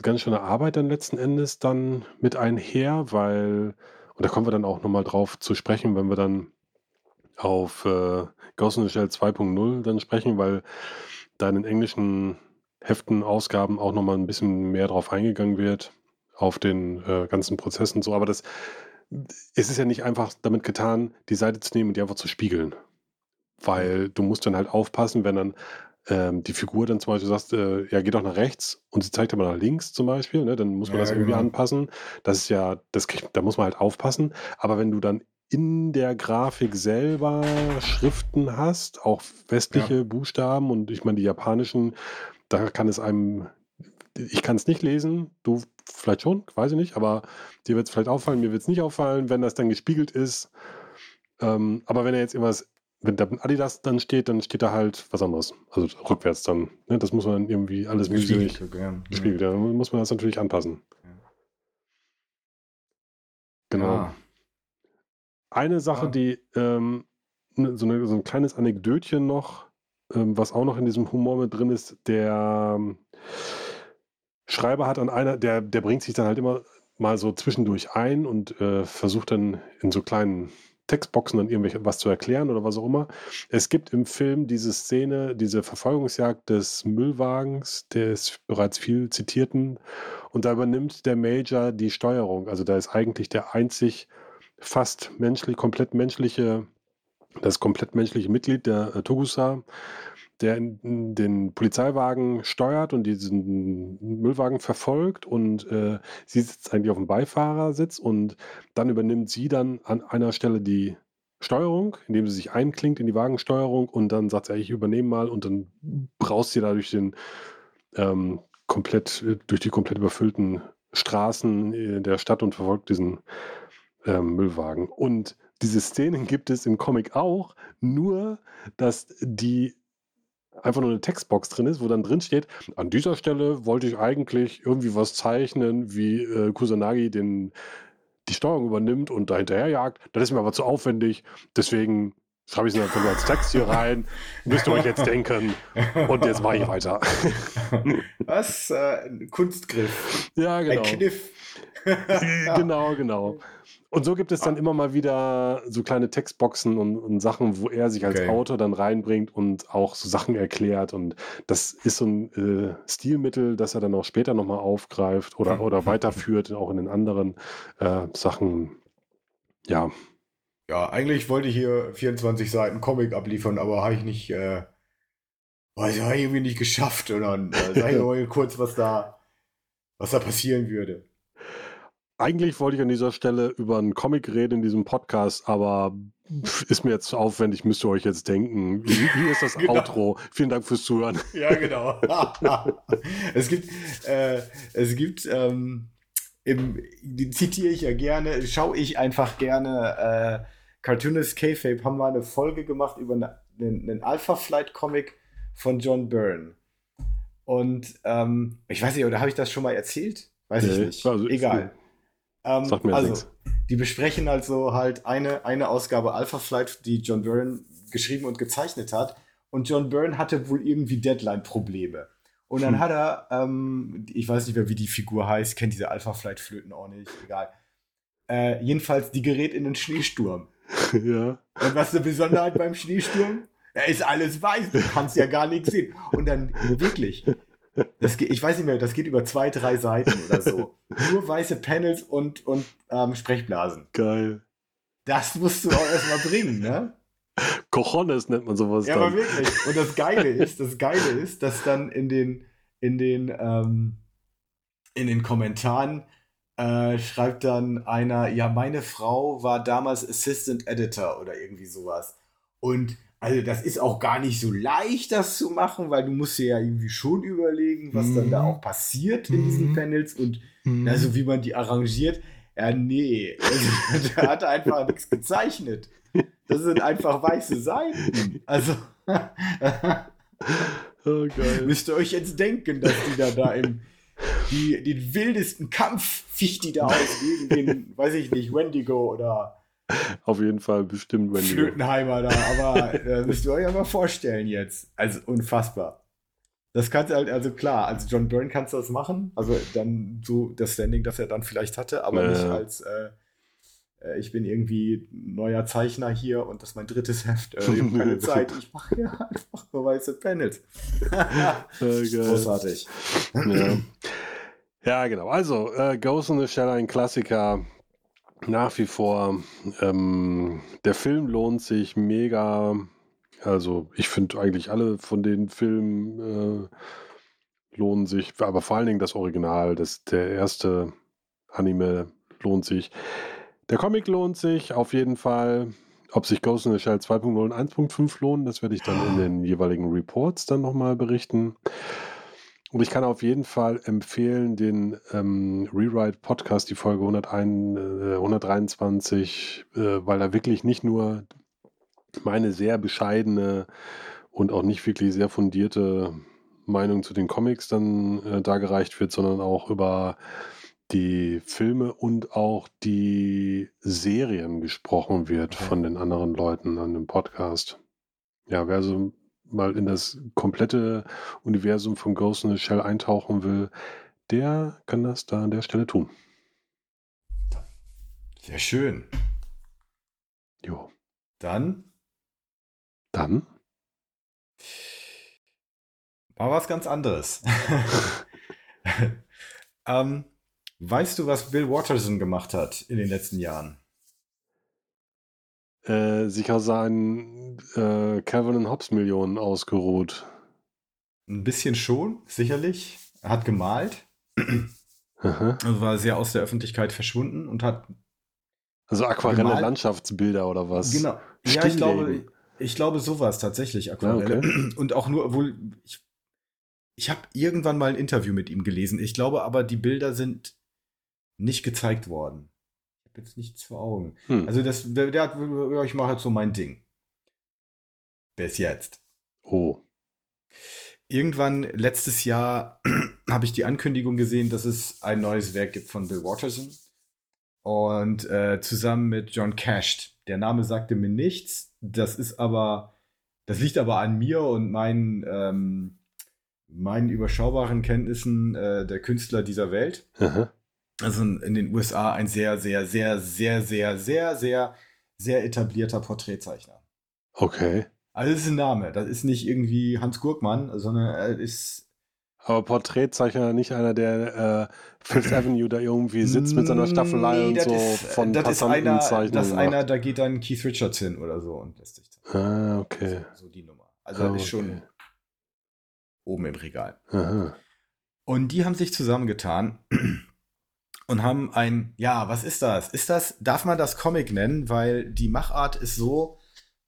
ganz schöne Arbeit dann letzten Endes dann mit einher, weil, und da kommen wir dann auch nochmal drauf zu sprechen, wenn wir dann auf äh, Ghost in the Shell 2.0 dann sprechen, weil da in den englischen Heften, Ausgaben auch nochmal ein bisschen mehr drauf eingegangen wird, auf den äh, ganzen Prozessen so. Aber das, es ist ja nicht einfach damit getan, die Seite zu nehmen und die einfach zu spiegeln. Weil du musst dann halt aufpassen, wenn dann ähm, die Figur dann zum Beispiel sagt, äh, ja, geh doch nach rechts und sie zeigt aber nach links zum Beispiel, ne, dann muss man ja, das irgendwie genau. anpassen. Das ist ja, das kriegt, da muss man halt aufpassen. Aber wenn du dann in der Grafik selber Schriften hast, auch westliche ja. Buchstaben und ich meine die japanischen, da kann es einem, ich kann es nicht lesen, du vielleicht schon, weiß ich nicht, aber dir wird es vielleicht auffallen, mir wird es nicht auffallen, wenn das dann gespiegelt ist. Ähm, aber wenn er jetzt irgendwas wenn da Adidas dann steht, dann steht da halt was anderes. Also rückwärts dann. Ne? Das muss man irgendwie alles mühselig gespiegelt. Ja. muss man das natürlich anpassen. Ja. Genau. Ja. Eine Sache, die ähm, ne, so, eine, so, ein kleines Anekdötchen noch, ähm, was auch noch in diesem Humor mit drin ist, der ähm, Schreiber hat an einer, der, der bringt sich dann halt immer mal so zwischendurch ein und äh, versucht dann in so kleinen Textboxen dann irgendwelche was zu erklären oder was auch immer. Es gibt im Film diese Szene, diese Verfolgungsjagd des Müllwagens, des bereits viel zitierten, und da übernimmt der Major die Steuerung. Also da ist eigentlich der einzig fast menschlich, komplett menschliche, das komplett menschliche Mitglied der äh, Togusa der den Polizeiwagen steuert und diesen Müllwagen verfolgt und äh, sie sitzt eigentlich auf dem Beifahrersitz und dann übernimmt sie dann an einer Stelle die Steuerung, indem sie sich einklingt in die Wagensteuerung und dann sagt sie, ich übernehme mal. Und dann braust sie da durch den ähm, komplett, durch die komplett überfüllten Straßen äh, der Stadt und verfolgt diesen ähm, Müllwagen. Und diese Szenen gibt es im Comic auch, nur dass die einfach nur eine Textbox drin ist, wo dann drin steht, an dieser Stelle wollte ich eigentlich irgendwie was zeichnen, wie äh, Kusanagi den, die Steuerung übernimmt und da hinterherjagt. Das ist mir aber zu aufwendig, deswegen schreibe ich es einfach nur als Text hier rein. (laughs) Müsst ihr euch jetzt denken. Und jetzt mache ich weiter. (laughs) Was? Äh, Kunstgriff. Ja, genau. Ein Kniff. (laughs) genau, genau. Und so gibt es dann ah. immer mal wieder so kleine Textboxen und, und Sachen, wo er sich als okay. Autor dann reinbringt und auch so Sachen erklärt. Und das ist so ein äh, Stilmittel, das er dann auch später nochmal aufgreift oder, oder weiterführt, auch in den anderen äh, Sachen. Ja. Ja, eigentlich wollte ich hier 24 Seiten Comic abliefern, aber habe ich nicht, äh, weiß ich, irgendwie nicht geschafft. Und dann äh, sag ich (laughs) mal kurz, was da, was da passieren würde. Eigentlich wollte ich an dieser Stelle über einen Comic reden in diesem Podcast, aber ist mir jetzt zu aufwendig, müsst ihr euch jetzt denken. Hier ist das (laughs) genau. Outro. Vielen Dank fürs Zuhören. Ja, genau. (laughs) es gibt, äh, es gibt, ähm, im, die zitiere ich ja gerne, schaue ich einfach gerne. Äh, Cartoonist K-Fape haben mal eine Folge gemacht über einen, einen Alpha Flight Comic von John Byrne. Und ähm, ich weiß nicht, oder habe ich das schon mal erzählt? Weiß nee, ich nicht. Also Egal. Ähm, Sagt mir also, nichts. die besprechen also halt eine, eine Ausgabe Alpha Flight, die John Byrne geschrieben und gezeichnet hat. Und John Byrne hatte wohl irgendwie Deadline-Probleme. Und dann hm. hat er, ähm, ich weiß nicht mehr, wie die Figur heißt, kennt diese Alpha Flight-Flöten auch nicht, egal. Äh, jedenfalls, die gerät in den Schneesturm. (laughs) ja. Und was ist die Besonderheit beim Schneesturm? Er ist alles weiß, du kannst ja gar nichts sehen. Und dann wirklich, das geht, ich weiß nicht mehr, das geht über zwei, drei Seiten oder so. (laughs) Nur weiße Panels und, und ähm, Sprechblasen. Geil. Das musst du auch erstmal bringen, ne? Cojones nennt man sowas. Ja, dann. aber wirklich. Und das Geile ist, das Geile ist, dass dann in den, in den, ähm, in den Kommentaren äh, schreibt dann einer, ja, meine Frau war damals Assistant Editor oder irgendwie sowas. Und also das ist auch gar nicht so leicht, das zu machen, weil du musst dir ja irgendwie schon überlegen, was dann da Mhm. auch passiert in diesen Mhm. Panels und Mhm. also wie man die arrangiert. Ja, nee, also, (laughs) der hat einfach nichts gezeichnet. Das sind einfach weiße Seiten. Also (laughs) oh, geil. müsst ihr euch jetzt denken, dass die da, da im die, den wildesten Kampf ficht die da aus gegen den, weiß ich nicht, Wendigo oder (laughs) Auf jeden Fall bestimmt, wenn Flötenheimer da, aber äh, (laughs) müsst ihr euch ja mal vorstellen jetzt. Also unfassbar. Das kannst du halt, also klar, als John Byrne kannst du das machen, also dann so das Standing, das er dann vielleicht hatte, aber Ja. nicht als äh, äh, ich bin irgendwie neuer Zeichner hier und das ist mein drittes Heft. Äh, ich habe keine (laughs) Zeit, ich mache ja einfach nur weiße Panels. Großartig. Ja. ja, genau. Also, äh, Ghost in the Shell, ein Klassiker. Nach wie vor. Ähm, der Film lohnt sich mega. Also, ich finde eigentlich alle von den Filmen äh, lohnen sich, aber vor allen Dingen das Original, das, der erste Anime lohnt sich. Der Comic lohnt sich auf jeden Fall. Ob sich Ghost in the Shell 2.0 und 1.5 lohnen, das werde ich dann in den jeweiligen Reports dann nochmal berichten. Und ich kann auf jeden Fall empfehlen, den ähm, Rewrite Podcast, die Folge 101, äh, 123, äh, weil da wirklich nicht nur meine sehr bescheidene und auch nicht wirklich sehr fundierte Meinung zu den Comics dann äh, dargereicht wird, sondern auch über die Filme und auch die Serien gesprochen wird Okay. von den anderen Leuten an dem Podcast. Ja, wer so mal in das komplette Universum von Ghost in the Shell eintauchen will, der kann das da an der Stelle tun. Sehr schön. Jo. Dann Dann mal was ganz anderes. (laughs) (laughs) ähm, weißt du, was Bill Watterson gemacht hat in den letzten Jahren? Äh, sich aus seinen äh, Calvin und Hobbes Millionen ausgeruht. Ein bisschen schon, sicherlich. Er hat gemalt, Aha. also war sehr aus der Öffentlichkeit verschwunden und hat Also Aquarelle Gemalt? Landschaftsbilder oder was? genau. Ja, ich glaube, ich glaube sowas tatsächlich Aquarelle. Okay. Und auch nur, obwohl ich, ich habe irgendwann mal ein Interview mit ihm gelesen. Ich glaube aber, die Bilder sind nicht gezeigt worden. Jetzt nichts vor Augen. Hm. Also das, der, der hat, ich mache jetzt so mein Ding. Bis jetzt. oh. Irgendwann letztes Jahr (clears throat) habe ich die Ankündigung gesehen, dass es ein neues Werk gibt von Bill Watterson. Und äh, zusammen mit John Cashed. Der Name sagte mir nichts. Das ist aber, das liegt aber an mir und meinen, ähm, meinen überschaubaren Kenntnissen äh, der Künstler dieser Welt. Aha. Also in den USA ein sehr, sehr, sehr, sehr, sehr, sehr, sehr, sehr etablierter Porträtzeichner. Okay. Also das ist ein Name. Das ist nicht irgendwie Hans Gurkmann, sondern er ist Aber Porträtzeichner, nicht einer, der äh, Fifth (clears throat) Avenue da irgendwie sitzt mit seiner Staffelei Nee, und so ist, von das ist einer, das ist einer, da geht dann Keith Richards hin oder so und lässt sich. Ah, okay. So, so die Nummer. Also Ah, das ist schon okay. oben im Regal. Aha. Und die haben sich zusammengetan und haben ein, ja, was ist das? Ist das, darf man das Comic nennen? Weil die Machart ist so,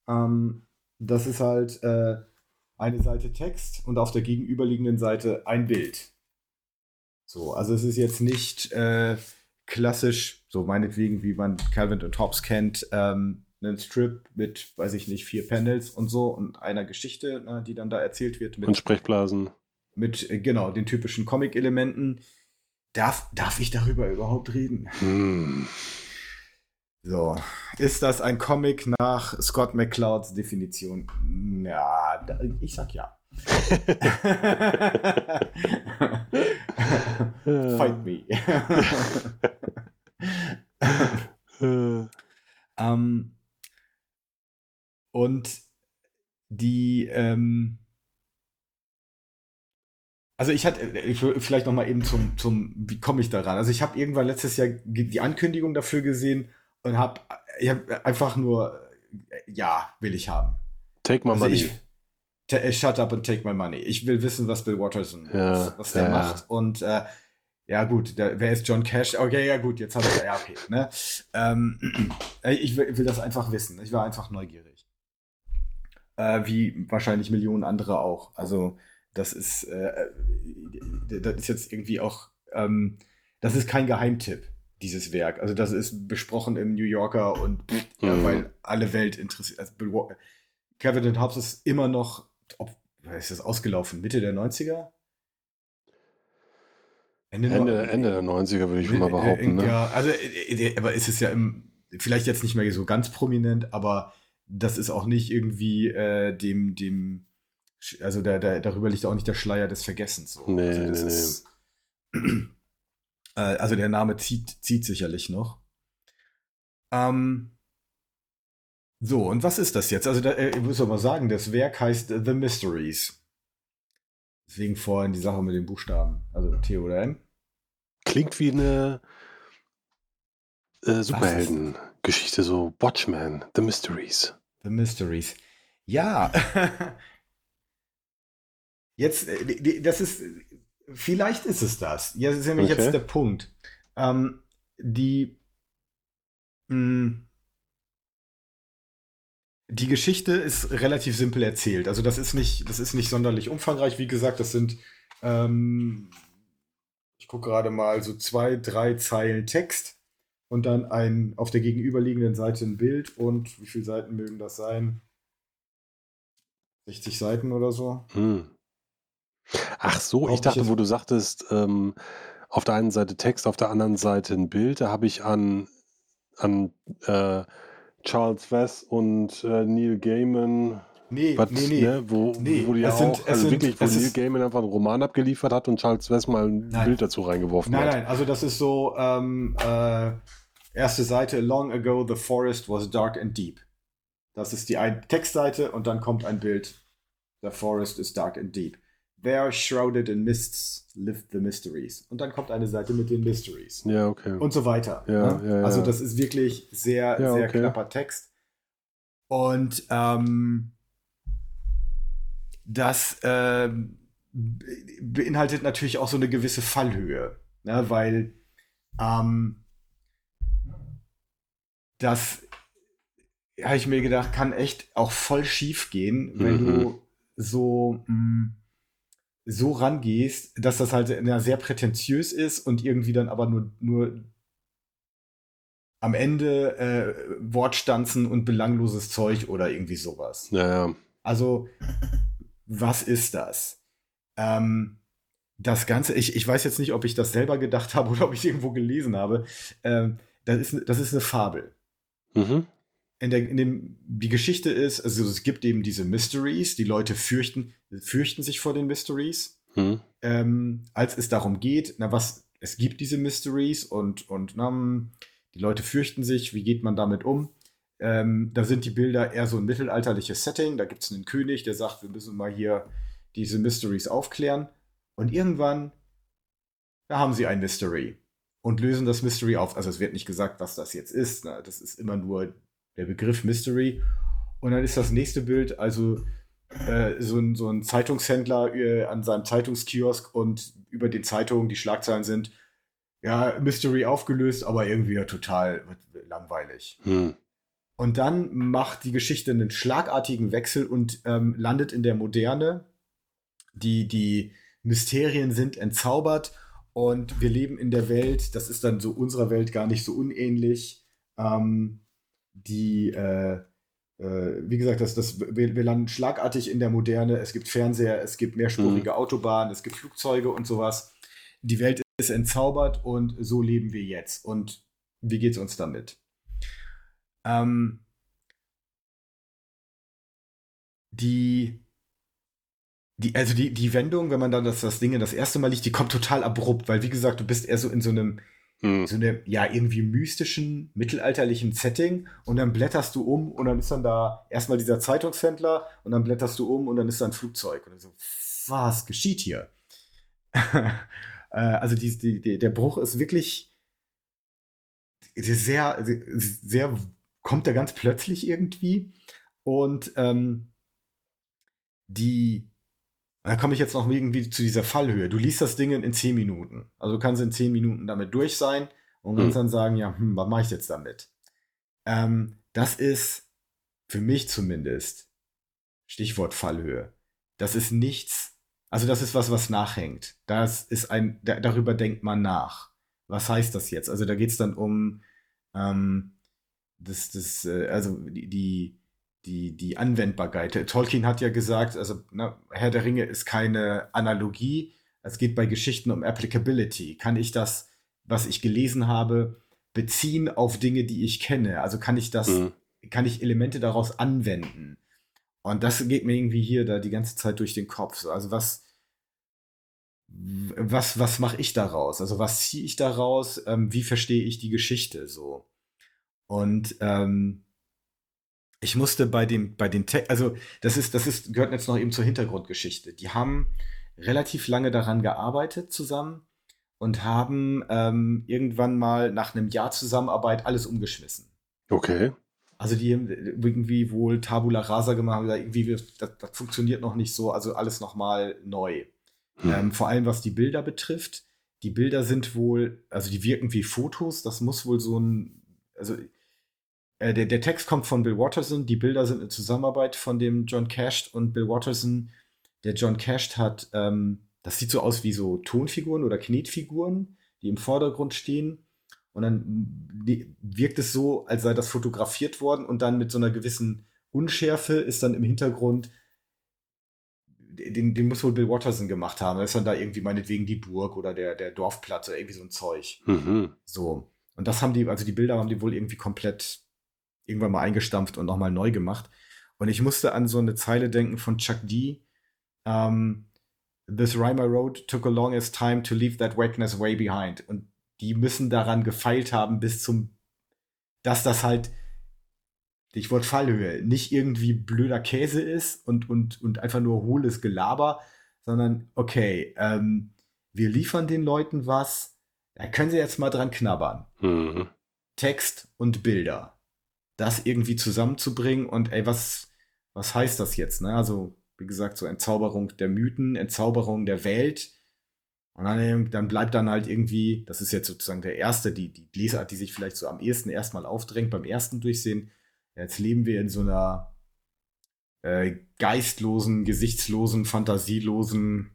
ähm, das ist halt äh, eine Seite Text und auf der gegenüberliegenden Seite ein Bild. So, also es ist jetzt nicht äh, klassisch, so meinetwegen, wie man Calvin und Hobbes kennt, ähm, einen Strip mit, weiß ich nicht, vier Panels und so und einer Geschichte, ne, die dann da erzählt wird mit Und Sprechblasen. mit äh, genau den typischen Comic-Elementen. Darf, darf ich darüber überhaupt reden? Hm. So, ist das ein Comic nach Scott McClouds Definition? Ja, da, ich sag ja. (laughs) Fight me. Äh, (laughs) ähm, und die, ähm, also ich hatte, ich will vielleicht noch mal eben zum, zum wie komme ich daran? Also ich habe irgendwann letztes Jahr die Ankündigung dafür gesehen und habe ich hab einfach nur, ja, will ich haben. Take my Also money. ich, äh, shut up and take my money. Ich will wissen, was Bill Watterson, Ja, was, was der ja. macht. Und äh, ja, gut, der, wer ist John Cash? Okay, ja, gut, jetzt habe ich, ja, okay. Ne? Ähm, (clears throat) äh, ich will, will das einfach wissen. Ich war einfach neugierig. äh, wie wahrscheinlich Millionen andere auch. Also das ist, äh, das ist jetzt irgendwie auch, ähm, das ist kein Geheimtipp, dieses Werk. Also das ist besprochen im New Yorker und pff, ja, Mhm. weil alle Welt interessiert. Also Kevin and Hobbes ist immer noch, ob, ist das ausgelaufen? Mitte der 90er? Ende, neun- Ende der 90er würde ich mal äh, behaupten. Ne? Ja, also, äh, äh, aber ist es ja im, vielleicht jetzt nicht mehr so ganz prominent, aber das ist auch nicht irgendwie äh, dem, dem, also da, da, darüber liegt auch nicht der Schleier des Vergessens. So. Nee, also, das nee, nee. ist, (clears throat) äh, also der Name zieht, zieht sicherlich noch. Ähm, so, und was ist das jetzt? Also, da, äh, ich muss doch mal sagen, das Werk heißt The Mysteries. Deswegen vorhin die Sache mit den Buchstaben. Also T oder M. Klingt wie eine äh, Superheldengeschichte, so Watchmen, The Mysteries. The Mysteries. Ja. (laughs) Jetzt, äh, das ist, vielleicht ist es das. Das ist nämlich Okay. jetzt der Punkt. Ähm, die, mh, die Geschichte ist relativ simpel erzählt. Also das ist nicht, das ist nicht sonderlich umfangreich. Wie gesagt, das sind, ähm, ich gucke gerade mal, so zwei, drei Zeilen Text und dann ein auf der gegenüberliegenden Seite ein Bild und wie viele Seiten mögen das sein? 60 Seiten oder so? Hm. Ach so, ich dachte, wo du sagtest, ähm, auf der einen Seite Text, auf der anderen Seite ein Bild, da habe ich an, an äh, Charles Vess und äh, Neil Gaiman, Nee, was, nee, nee. Ne, wo, Nee, wo die ja es sind- auch, also sind- wirklich, wo Neil Gaiman einfach einen Roman abgeliefert hat und Charles Vess mal ein Nein. Bild dazu reingeworfen Nein, hat. nein, also das ist so, ähm, äh, erste Seite, Long ago the forest was dark and deep. Das ist die Textseite und dann kommt ein Bild. The forest is dark and deep. There, shrouded in mists, lived the mysteries. Und dann kommt eine Seite mit den Mysteries. Ja, okay. Und so weiter. Ja, ne? ja, ja. Also das ist wirklich sehr, sehr okay. knapper Text. Und ähm, das be- beinhaltet natürlich auch so eine gewisse Fallhöhe, ne? weil ähm, das, habe ich mir gedacht, kann echt auch voll schief gehen, wenn Mhm. du so, mh, so rangehst, dass das halt na, sehr prätentiös ist und irgendwie dann aber nur, nur am Ende äh, Wortstanzen und belangloses Zeug oder irgendwie sowas. Ja, ja. Also, was ist das? Ähm, das Ganze, ich, ich weiß jetzt nicht, ob ich das selber gedacht habe (laughs) oder ob ich irgendwo gelesen habe. Ähm, das, ist, das ist eine Fabel. Mhm. In der, in dem, die Geschichte ist, also es gibt eben diese Mysteries, die Leute fürchten, fürchten sich vor den Mysteries. Mhm. Ähm, als es darum geht, na was, es gibt diese Mysteries und, und na, hm, die Leute fürchten sich, wie geht man damit um? Ähm, da sind die Bilder eher so ein mittelalterliches Setting. Da gibt es einen König, der sagt, wir müssen mal hier diese Mysteries aufklären. Und irgendwann, da haben sie ein Mystery und lösen das Mystery auf. Also es wird nicht gesagt, was das jetzt ist. Ne? Das ist immer nur der Begriff Mystery. Und dann ist das nächste Bild, also äh, so, ein, so ein Zeitungshändler äh, an seinem Zeitungskiosk und über den Zeitungen die Schlagzeilen sind, ja, Mystery aufgelöst, aber irgendwie ja total langweilig. Mhm. Und dann macht die Geschichte einen schlagartigen Wechsel und ähm, landet in der Moderne. Die, die Mysterien sind entzaubert und wir leben in der Welt, das ist dann so unserer Welt gar nicht so unähnlich. Ähm, die, äh, äh, wie gesagt, das, das, wir, wir landen schlagartig in der Moderne. Es gibt Fernseher, es gibt mehrspurige Autobahnen, es gibt Flugzeuge und sowas. Die Welt ist entzaubert und so leben wir jetzt. Und wie geht es uns damit? Ähm, die, die, also die, die Wendung, wenn man dann das, das Ding das erste Mal liest, die kommt total abrupt, weil wie gesagt, du bist eher so in so einem, Mhm. so einem, ja, irgendwie mystischen, mittelalterlichen Setting und dann blätterst du um und dann ist dann da erstmal dieser Zeitungshändler und dann blätterst du um und dann ist da ein Flugzeug und so, was geschieht hier? (laughs) Äh, also die, die, die, der Bruch ist wirklich sehr, sehr, kommt da ganz plötzlich irgendwie. Und ähm, die, da komme ich jetzt noch irgendwie zu dieser Fallhöhe. Du liest das Ding in 10 Minuten. Also du kannst in 10 Minuten damit durch sein und kannst Hm. dann sagen, ja, hm, was mache ich jetzt damit? Ähm, das ist für mich zumindest Stichwort Fallhöhe. Das ist nichts, also das ist was, was nachhängt. Das ist ein, da, darüber denkt man nach. Was heißt das jetzt? Also da geht es dann um ähm, das, das, äh, also die, die, die, die Anwendbarkeit. Tolkien hat ja gesagt, also ne, Herr der Ringe ist keine Analogie, es geht bei Geschichten um Applicability. Kann ich das, was ich gelesen habe, beziehen auf Dinge, die ich kenne? Also kann ich das, mhm. kann ich Elemente daraus anwenden? Und das geht mir irgendwie hier da die ganze Zeit durch den Kopf. Also was, was, was mache ich daraus? Also was ziehe ich daraus? Ähm, wie verstehe ich die Geschichte so? Und ähm, ich musste bei dem, bei den, Te also das ist, das ist, gehört jetzt noch eben zur Hintergrundgeschichte. Die haben relativ lange daran gearbeitet zusammen und haben ähm, irgendwann mal nach einem Jahr Zusammenarbeit alles umgeschmissen. Okay. Also die haben irgendwie wohl Tabula Rasa gemacht, irgendwie das, das funktioniert noch nicht so, also alles nochmal neu. Hm. Ähm, vor allem was die Bilder betrifft. Die Bilder sind wohl, also die wirken wie Fotos, das muss wohl so ein, also äh, der, der Text kommt von Bill Watterson, die Bilder sind eine Zusammenarbeit von dem John Cash und Bill Watterson. Der John Cash hat, ähm, das sieht so aus wie so Tonfiguren oder Knetfiguren, die im Vordergrund stehen. Und dann wirkt es so, als sei das fotografiert worden und dann mit so einer gewissen Unschärfe ist dann im Hintergrund, den, den muss wohl Bill Watterson gemacht haben. Da ist dann da irgendwie meinetwegen die Burg oder der, der Dorfplatz oder irgendwie so ein Zeug. Mhm. So. Und das haben die, also die Bilder haben die wohl irgendwie komplett irgendwann mal eingestampft und nochmal neu gemacht. Und ich musste an so eine Zeile denken von Chuck D. Um, ähm, This Rhymer Road took a longest time to leave that wackness way behind. Und die müssen daran gefeilt haben, bis zum, dass das halt, ich wollte Fallhöhe, nicht irgendwie blöder Käse ist und, und, und einfach nur hohles Gelaber, sondern okay, ähm, wir liefern den Leuten was, da können sie jetzt mal dran knabbern. Mhm. Text und Bilder das irgendwie zusammenzubringen und ey, was, was heißt das jetzt? Ne? Also, wie gesagt, so Entzauberung der Mythen, Entzauberung der Welt. Und dann, dann bleibt dann halt irgendwie, das ist jetzt sozusagen der erste, die, die Lesart, die sich vielleicht so am ehesten erstmal aufdrängt beim ersten Durchsehen. Jetzt leben wir in so einer äh, geistlosen, gesichtslosen, fantasielosen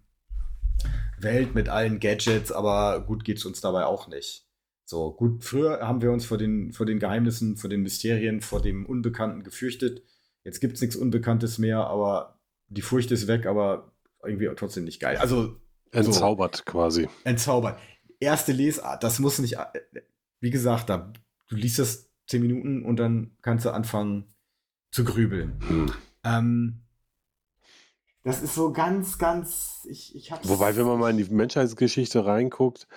Welt mit allen Gadgets, aber gut geht's uns dabei auch nicht. So, gut, früher haben wir uns vor den, vor den Geheimnissen, vor den Mysterien, vor dem Unbekannten gefürchtet. Jetzt gibt es nichts Unbekanntes mehr, aber die Furcht ist weg, aber irgendwie trotzdem nicht geil. Also. Entzaubert so, quasi. Entzaubert. Erste Lesart, das muss nicht, wie gesagt, da, du liest das zehn Minuten und dann kannst du anfangen zu grübeln. Hm. Ähm, das ist so ganz, ganz. Ich, ich Wobei, wenn man mal in die Menschheitsgeschichte reinguckt,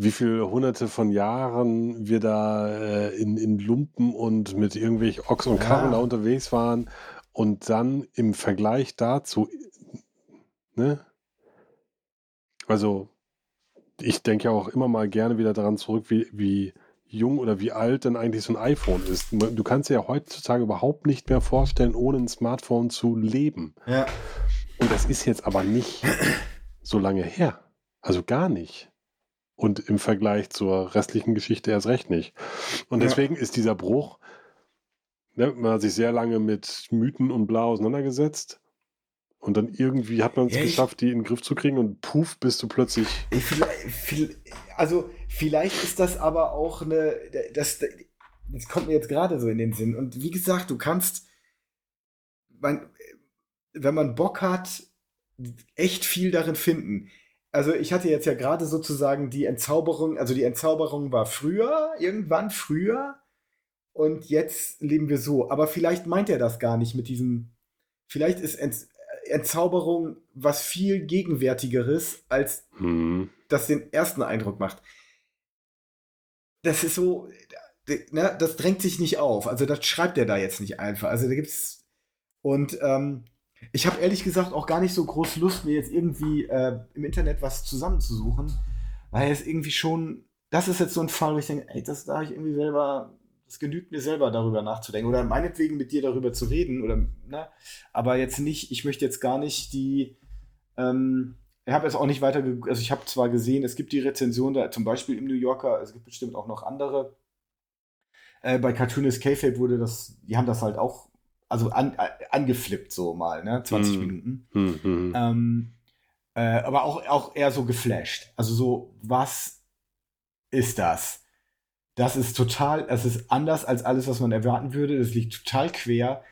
wie viele hunderte von Jahren wir da äh, in, in Lumpen und mit irgendwelchen Ochs und Karren ja. da unterwegs waren und dann im Vergleich dazu, ne? Also, ich denke ja auch immer mal gerne wieder daran zurück, wie, wie jung oder wie alt denn eigentlich so ein iPhone ist. Du kannst dir ja heutzutage überhaupt nicht mehr vorstellen, ohne ein Smartphone zu leben. Ja. Und das ist jetzt aber nicht so lange her. Also gar nicht. Und im Vergleich zur restlichen Geschichte erst recht nicht. Und deswegen ja. ist dieser Bruch, ne, man hat sich sehr lange mit Mythen und bla auseinandergesetzt. Und dann irgendwie hat man es ja, geschafft, die in den Griff zu kriegen und puff, bist du plötzlich. also, vielleicht ist das aber auch eine. Das, das kommt mir jetzt gerade so in den Sinn. Und wie gesagt, du kannst. Man, wenn man Bock hat, echt viel darin finden also ich hatte jetzt ja gerade sozusagen die Entzauberung, also die Entzauberung war früher, irgendwann früher und jetzt leben wir so. Aber vielleicht meint er das gar nicht mit diesem, vielleicht ist Ent Entzauberung was viel gegenwärtigeres, als hm. das den ersten Eindruck macht. Das ist so, ne, das drängt sich nicht auf. Also das schreibt er da jetzt nicht einfach. Also da gibt's und ähm, ich habe ehrlich gesagt auch gar nicht so groß Lust, mir jetzt irgendwie äh, im Internet was zusammenzusuchen, weil es irgendwie schon, das ist jetzt so ein Fall, wo ich denke, ey, das da ich irgendwie selber, das genügt mir selber darüber nachzudenken oder meinetwegen mit dir darüber zu reden oder, ne, aber jetzt nicht, ich möchte jetzt gar nicht die, ähm, ich habe jetzt auch nicht weiter, also ich habe zwar gesehen, es gibt die Rezension da, zum Beispiel im New Yorker, es gibt bestimmt auch noch andere. Äh, bei Cartoonist K-Fape wurde das, die haben das halt auch also an, angeflippt so mal, ne? 20 Mhm. Minuten. Hm, hm. Ähm, äh, aber auch, auch eher so geflasht. Also so, was ist das? Das ist total, es ist anders als alles, was man erwarten würde. Das liegt total quer.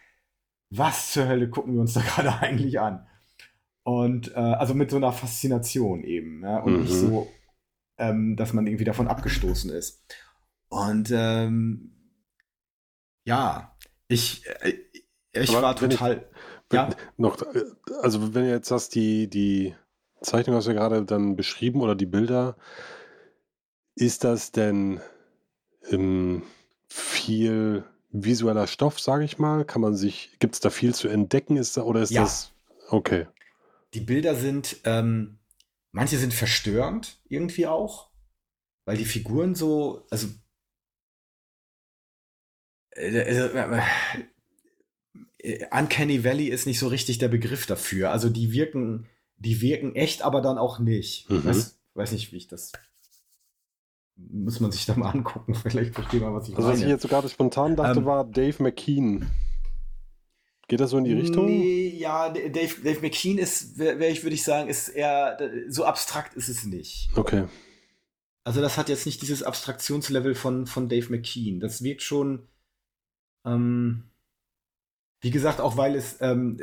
Was zur Hölle gucken wir uns da (laughs) gerade eigentlich an? Und äh, also mit so einer Faszination eben. Ne? Und nicht Mhm. so, ähm, dass man irgendwie davon abgestoßen ist. Und ähm, ja, ich, äh, ich Aber war wenn ich- total. ja, Noch, äh, also wenn du jetzt hast, die, die Zeichnung hast du ja gerade dann beschrieben oder die Bilder, ist das denn ähm, viel visueller Stoff, sage ich mal? Kann man sich, gibt es da viel zu entdecken? Ist da, oder ist Ja. das okay? Die Bilder sind, ähm, manche sind verstörend irgendwie auch, weil die Figuren so, also, äh, äh, äh, Uncanny Valley ist nicht so richtig der Begriff dafür. Also die wirken, die wirken echt, aber dann auch nicht. Mhm. Weiß, weiß nicht, wie ich das. Muss man sich da mal (laughs) angucken. Vielleicht versteht man, was ich Also was ich meine. jetzt so gerade spontan dachte, Ähm, war Dave McKean. Geht das so in die Richtung? Nee, ja, Dave, Dave McKean ist, wär, wär ich, würde ich sagen, ist eher, so abstrakt ist es nicht. Okay. Also das hat jetzt nicht dieses Abstraktionslevel von, von Dave McKean. Das wirkt schon, ähm, wie gesagt, auch weil es, ähm,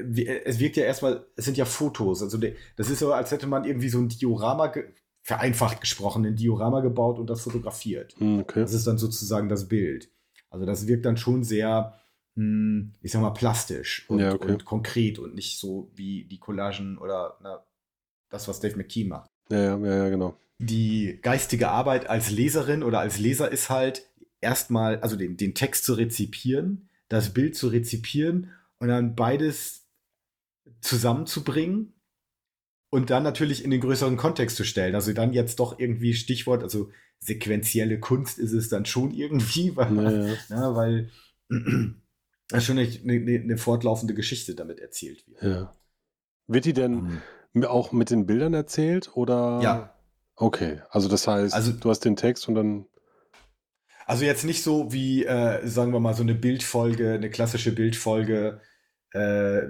es wirkt ja erstmal, es sind ja Fotos. Also das ist so, als hätte man irgendwie so ein Diorama, ge vereinfacht gesprochen, ein Diorama gebaut und das fotografiert. Hm, okay. Das ist dann sozusagen das Bild. Also das wirkt dann schon sehr, hm, ich sag mal, plastisch und, Ja, okay. und konkret und nicht so wie die Collagen oder na, das, was Dave McKean macht Ja, ja, ja, ja, genau. die geistige Arbeit als Leserin oder als Leser ist halt erstmal, also den, den Text zu rezipieren, das Bild zu rezipieren und dann beides zusammenzubringen und dann natürlich in den größeren Kontext zu stellen. Also dann jetzt doch irgendwie Stichwort, also sequentielle Kunst ist es dann schon irgendwie, (laughs) weil, Ja, ja. ja, weil das (clears throat) schon eine, eine, fortlaufende Geschichte damit erzählt wird. ja. Wird die denn auch mit den Bildern erzählt oder? Ja. Okay, also das heißt, Also- du hast den Text und dann. Also jetzt nicht so wie, äh, sagen wir mal, so eine Bildfolge, eine klassische Bildfolge äh,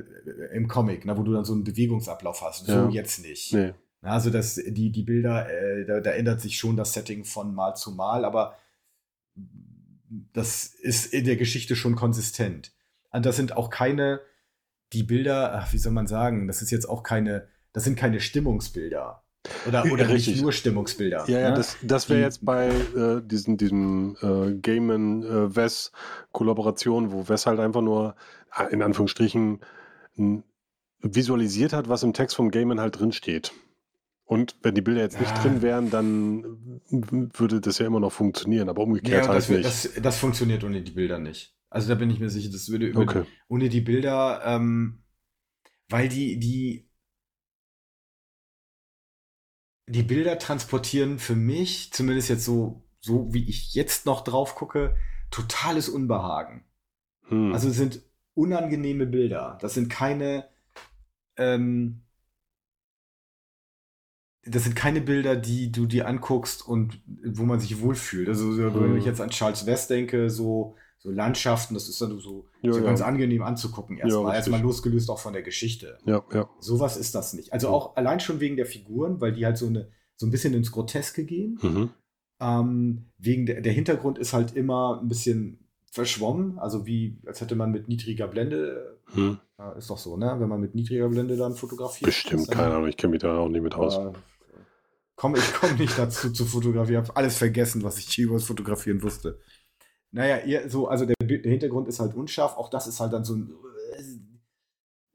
im Comic, ne, wo du dann so einen Bewegungsablauf hast. Ja. So jetzt nicht. Nee. Na, Also das, die, die Bilder, äh, da, da ändert sich schon das Setting von Mal zu Mal, aber das ist in der Geschichte schon konsistent. Und das sind auch keine, die Bilder, ach, wie soll man sagen, das ist jetzt auch keine, das sind keine Stimmungsbilder. Oder, oder Richtig. nicht nur Stimmungsbilder. Ja, ja, ne? das, das wäre Die- jetzt bei äh, diesen, diesem äh, Gaiman äh, Wes Kollaboration, wo Wes halt einfach nur äh, in Anführungsstrichen visualisiert hat, was im Text vom Gaiman halt drin steht. Und wenn die Bilder jetzt nicht Ja. drin wären, dann würde das ja immer noch funktionieren, aber Ja, umgekehrt und halt das, nicht. das, das funktioniert ohne die Bilder nicht. Also da bin ich mir sicher, das würde okay. ohne die Bilder, ähm, weil die, die, die Bilder transportieren für mich, zumindest jetzt so, so wie ich jetzt noch drauf gucke, totales Unbehagen. Hm. Also es sind unangenehme Bilder. Das sind keine, ähm, das sind keine Bilder, die du dir anguckst und wo man sich wohlfühlt. Also so, wenn ich jetzt an Charles West denke, so, so Landschaften, das ist dann so, Ja, so ja. ganz angenehm anzugucken erstmal. richtig. erstmal losgelöst auch von der Geschichte. ja, ja. Sowas ist das nicht. Also auch allein schon wegen der Figuren, weil die halt so eine so ein bisschen ins Groteske gehen. Mhm. Ähm, wegen der, der Hintergrund ist halt immer ein bisschen verschwommen, also wie als hätte man mit niedriger Blende, Hm. ja, ist doch so, ne? Wenn man mit niedriger Blende dann fotografiert. Bestimmt, dann- keine Ahnung, ich kenne mich da auch nicht mit aus. Aber, komm, ich komme nicht dazu zu fotografieren. Ich habe alles vergessen, was ich hier über das Fotografieren wusste. Naja, ihr, so, also der, der Hintergrund ist halt unscharf. Auch das ist halt dann so ein.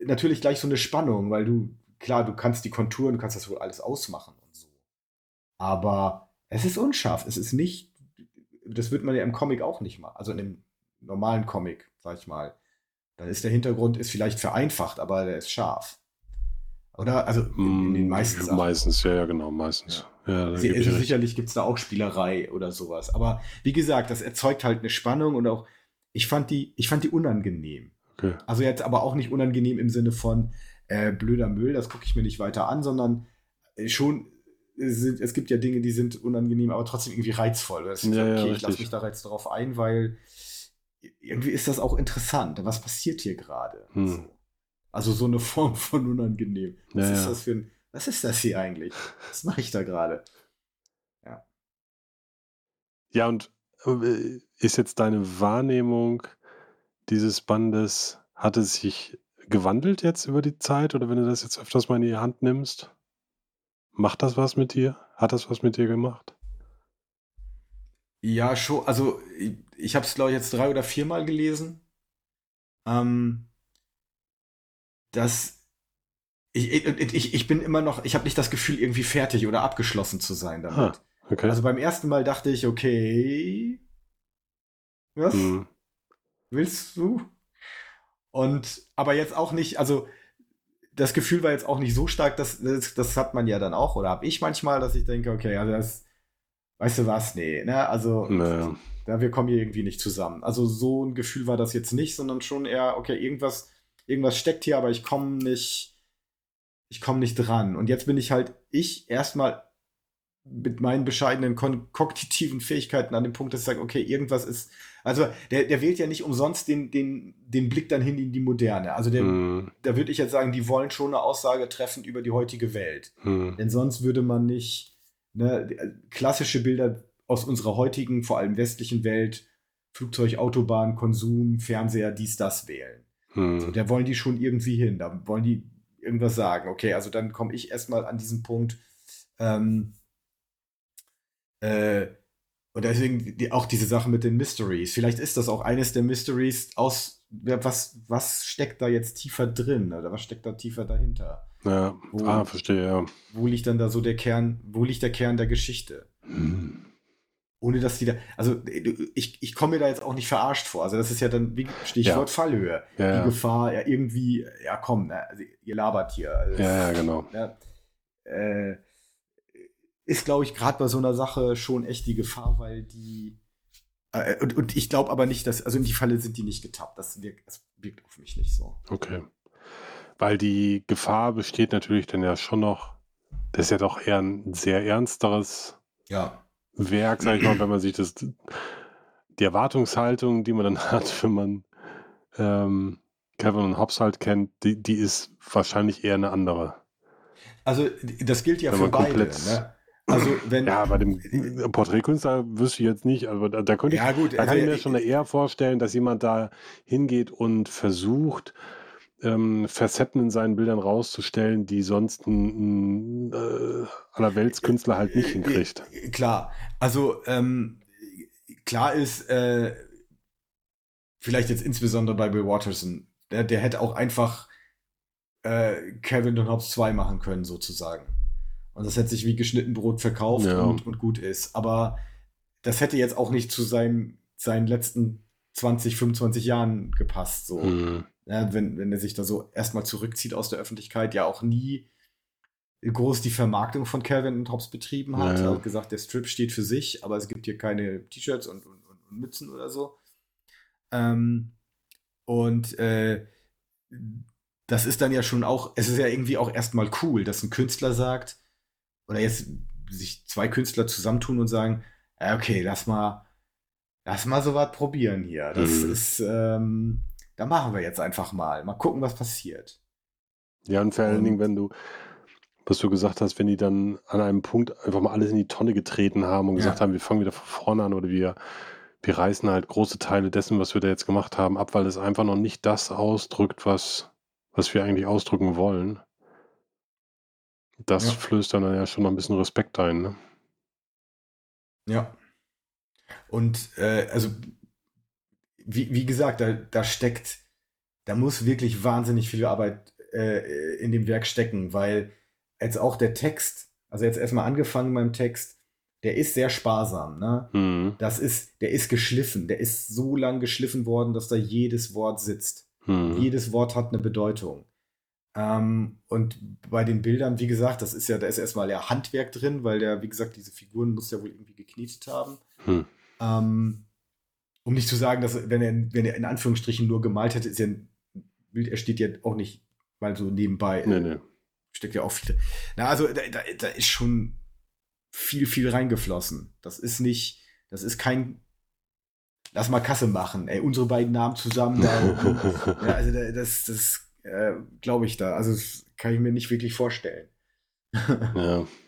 Natürlich gleich so eine Spannung, weil du, klar, du kannst die Konturen, du kannst das wohl alles ausmachen und so. Aber es ist unscharf. Es ist nicht. Das wird man ja im Comic auch nicht mal. Also in dem normalen Comic, sag ich mal. Dann ist der Hintergrund ist vielleicht vereinfacht, aber der ist scharf. Oder? Also in, in den Hm, meisten Sachen. Meistens, ja, ja, genau, meistens. Ja, da Sie- Also sicherlich gibt es da auch Spielerei oder sowas. Aber wie gesagt, das erzeugt halt eine Spannung und auch, ich fand die, ich fand die unangenehm. Okay. Also jetzt aber auch nicht unangenehm im Sinne von äh, blöder Müll, das gucke ich mir nicht weiter an, sondern äh, schon, äh, sind, es gibt ja Dinge, die sind unangenehm, aber trotzdem irgendwie reizvoll. Das ist Ja, okay, ja, ich lasse mich da jetzt drauf ein, weil irgendwie ist das auch interessant. Was passiert hier gerade? Hm. So. Also so eine Form von unangenehm. Was Ja, ist ja. das für ein, was ist das hier eigentlich? Was mache ich da gerade? Ja, und äh, ist jetzt deine Wahrnehmung dieses Bandes, hat es sich gewandelt jetzt über die Zeit oder wenn du das jetzt öfters mal in die Hand nimmst? Macht das was mit dir? Hat das was mit dir gemacht? Ja, schon. Also ich, ich habe es, glaube ich, jetzt drei oder viermal gelesen. Ähm, das ich, ich, ich, bin immer noch, ich habe nicht das Gefühl, irgendwie fertig oder abgeschlossen zu sein damit. Ah, okay. Also beim ersten Mal dachte ich, okay, was Hm. willst du? Und aber jetzt auch nicht, also das Gefühl war jetzt auch nicht so stark, dass das, das hat man ja dann auch oder habe ich manchmal, dass ich denke, okay, also das, weißt du was, nee, ne, also Naja. ja, wir kommen hier irgendwie nicht zusammen. Also so ein Gefühl war das jetzt nicht, sondern schon eher, okay, irgendwas, irgendwas steckt hier, aber ich komme nicht, ich komme nicht dran. Und jetzt bin ich halt, ich erstmal mit meinen bescheidenen kognitiven Fähigkeiten an dem Punkt, dass ich sage, okay, irgendwas ist, also der, der wählt ja nicht umsonst den, den, den Blick dann hin in die Moderne. Also der, Hm. da würde ich jetzt sagen, die wollen schon eine Aussage treffen über die heutige Welt. Hm. Denn sonst würde man nicht ne, klassische Bilder aus unserer heutigen, vor allem westlichen Welt, Flugzeug, Autobahn, Konsum, Fernseher, dies, das wählen. So, Hm. da wollen die schon irgendwie hin. Da wollen die irgendwas sagen. Okay, also dann komme ich erstmal an diesen Punkt. Ähm, äh, und deswegen die, auch diese Sache mit den Mysteries. Vielleicht ist das auch eines der Mysteries aus, was, was steckt da jetzt tiefer drin oder was steckt da tiefer dahinter? Ja. Wo- Ah, verstehe, ja. Wo liegt dann da so der Kern, wo liegt der Kern der Geschichte? Hm. Ohne dass die da, also ich, ich komme mir da jetzt auch nicht verarscht vor. Also das ist ja dann Stichwort Ja. Fallhöhe. Ja, Die. Gefahr, ja irgendwie, ja komm, ne, also ihr labert hier. Also, ja, ja, genau. ne, äh, ist, glaube ich, gerade bei so einer Sache schon echt die Gefahr, weil die äh, und, und ich glaube aber nicht, dass, also in die Falle sind die nicht getappt. Das wirkt, das wirkt auf mich nicht so. Okay. Weil die Gefahr besteht natürlich dann ja schon noch, das ist ja doch eher ein sehr ernsteres Ja. Werk, sag ich mal, wenn man sich das, die Erwartungshaltung, die man dann (laughs) hat, wenn man ähm, Kevin und Hobbs halt kennt, die, die ist wahrscheinlich eher eine andere. Also das gilt ja Wenn für beide. Ne? Also wenn Ja, bei dem Porträtkünstler wüsste ich jetzt nicht, aber da, da könnte ich, ja gut, da also, kann ich mir schon eher vorstellen, dass jemand da hingeht und versucht, ähm, Facetten in seinen Bildern rauszustellen, die sonst ein, ein äh, Allerweltskünstler halt nicht hinkriegt. Äh, Klar, also ähm, klar ist, äh, vielleicht jetzt insbesondere bei Bill Watterson, der, der hätte auch einfach äh, Kevin und Hobbs 2 machen können, sozusagen. Und das hätte sich wie geschnitten Brot verkauft Ja. und, und gut ist. Aber das hätte jetzt auch nicht zu seinem, seinen letzten 20, 25 Jahren gepasst. So. Hm. Ja, wenn, wenn er sich da so erstmal zurückzieht aus der Öffentlichkeit, ja auch nie groß die Vermarktung von Calvin und Hobbes betrieben hat. Ja, ja. Er hat gesagt, der Strip steht für sich, aber es gibt hier keine T-Shirts und, und, und, Mützen oder so. Ähm, und äh, das ist dann ja schon auch, es ist ja irgendwie auch erstmal cool, dass ein Künstler sagt, oder jetzt sich zwei Künstler zusammentun und sagen, okay, lass mal, lass mal so was probieren hier. Das Mhm. ist, ähm, da machen wir jetzt einfach mal. Mal gucken, was passiert. Ja, und vor allen Dingen, wenn du, was du gesagt hast, wenn die dann an einem Punkt einfach mal alles in die Tonne getreten haben und Ja. gesagt haben, wir fangen wieder von vorne an oder wir, wir reißen halt große Teile dessen, was wir da jetzt gemacht haben, ab, weil es einfach noch nicht das ausdrückt, was, was wir eigentlich ausdrücken wollen. Das Ja. flößt dann ja schon noch ein bisschen Respekt ein. Ne? Ja. Und äh, also, wie, wie gesagt, da, da steckt, da muss wirklich wahnsinnig viel Arbeit äh, in dem Werk stecken, weil jetzt auch der Text, also jetzt erstmal angefangen beim Text, der ist sehr sparsam, ne? Hm, Das ist, der ist geschliffen, der ist so lang geschliffen worden, dass da jedes Wort sitzt. hm, Jedes Wort hat eine Bedeutung. Ähm, und bei den Bildern, wie gesagt, das ist ja, da ist erstmal ja Handwerk drin, weil der, wie gesagt, diese Figuren muss ja wohl irgendwie geknetet haben. hm. Ähm, um nicht zu sagen, dass wenn er, wenn er in Anführungsstrichen nur gemalt hätte, ist ja ein Bild, er steht ja auch nicht mal so nebenbei. Nee, nee. Steckt ja auch viel. Na, also da, da, da ist schon viel, viel reingeflossen. Das ist nicht, das ist kein, lass mal Kasse machen. Ey, unsere beiden Namen zusammen. Da, (laughs) ja, also da- das, das äh, glaube ich da. Also das kann ich mir nicht wirklich vorstellen. Ja. (laughs)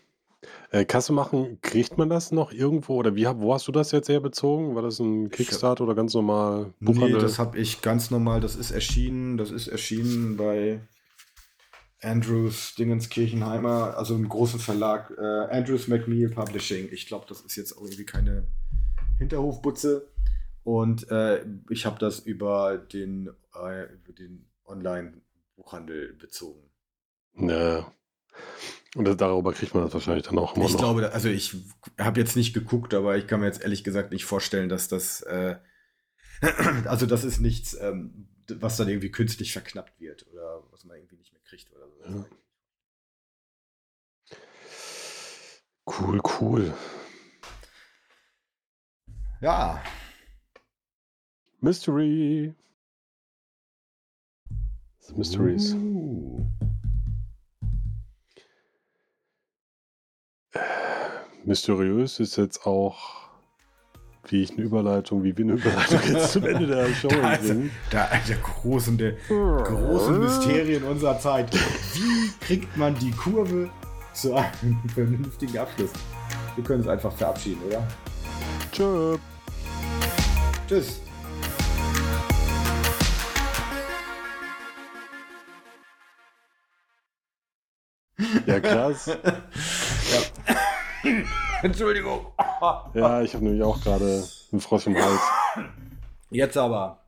Äh, Kasse machen, kriegt man das noch irgendwo? Oder wie, wo hast du das jetzt herbezogen? War das ein Kickstart oder ganz normal Nee, Buchhandel? das habe ich ganz normal, das ist erschienen, das ist erschienen bei Andrews Dingenskirchenheimer, also im großen Verlag äh, Andrews McNeil Publishing. Ich glaube, das ist jetzt auch irgendwie keine Hinterhofbutze. Und äh, ich habe das über den, äh, über den Online-Buchhandel bezogen. ja. Und das, darüber kriegt man das wahrscheinlich dann auch immer Ich noch. glaube, also ich habe jetzt nicht geguckt, aber ich kann mir jetzt ehrlich gesagt nicht vorstellen, dass das, äh, (clears throat) also das ist nichts, ähm, was dann irgendwie künstlich verknappt wird oder was man irgendwie nicht mehr kriegt oder so. Ja. Cool, cool. Ja, Mystery. The Mysteries. Uh. Mysteriös ist jetzt auch, wie ich eine Überleitung, wie wir eine Überleitung jetzt zum Ende der (laughs) Show Da ist bringen. Da, der großen, der großen Mysterien unserer Zeit. Wie kriegt man die Kurve zu einem (laughs) vernünftigen Abschluss? Wir können es einfach verabschieden, oder? Tschö. Tschüss. Ja, krass. (laughs) (laughs) Entschuldigung. Ja, ich habe nämlich auch gerade einen Frosch im Hals. Jetzt aber.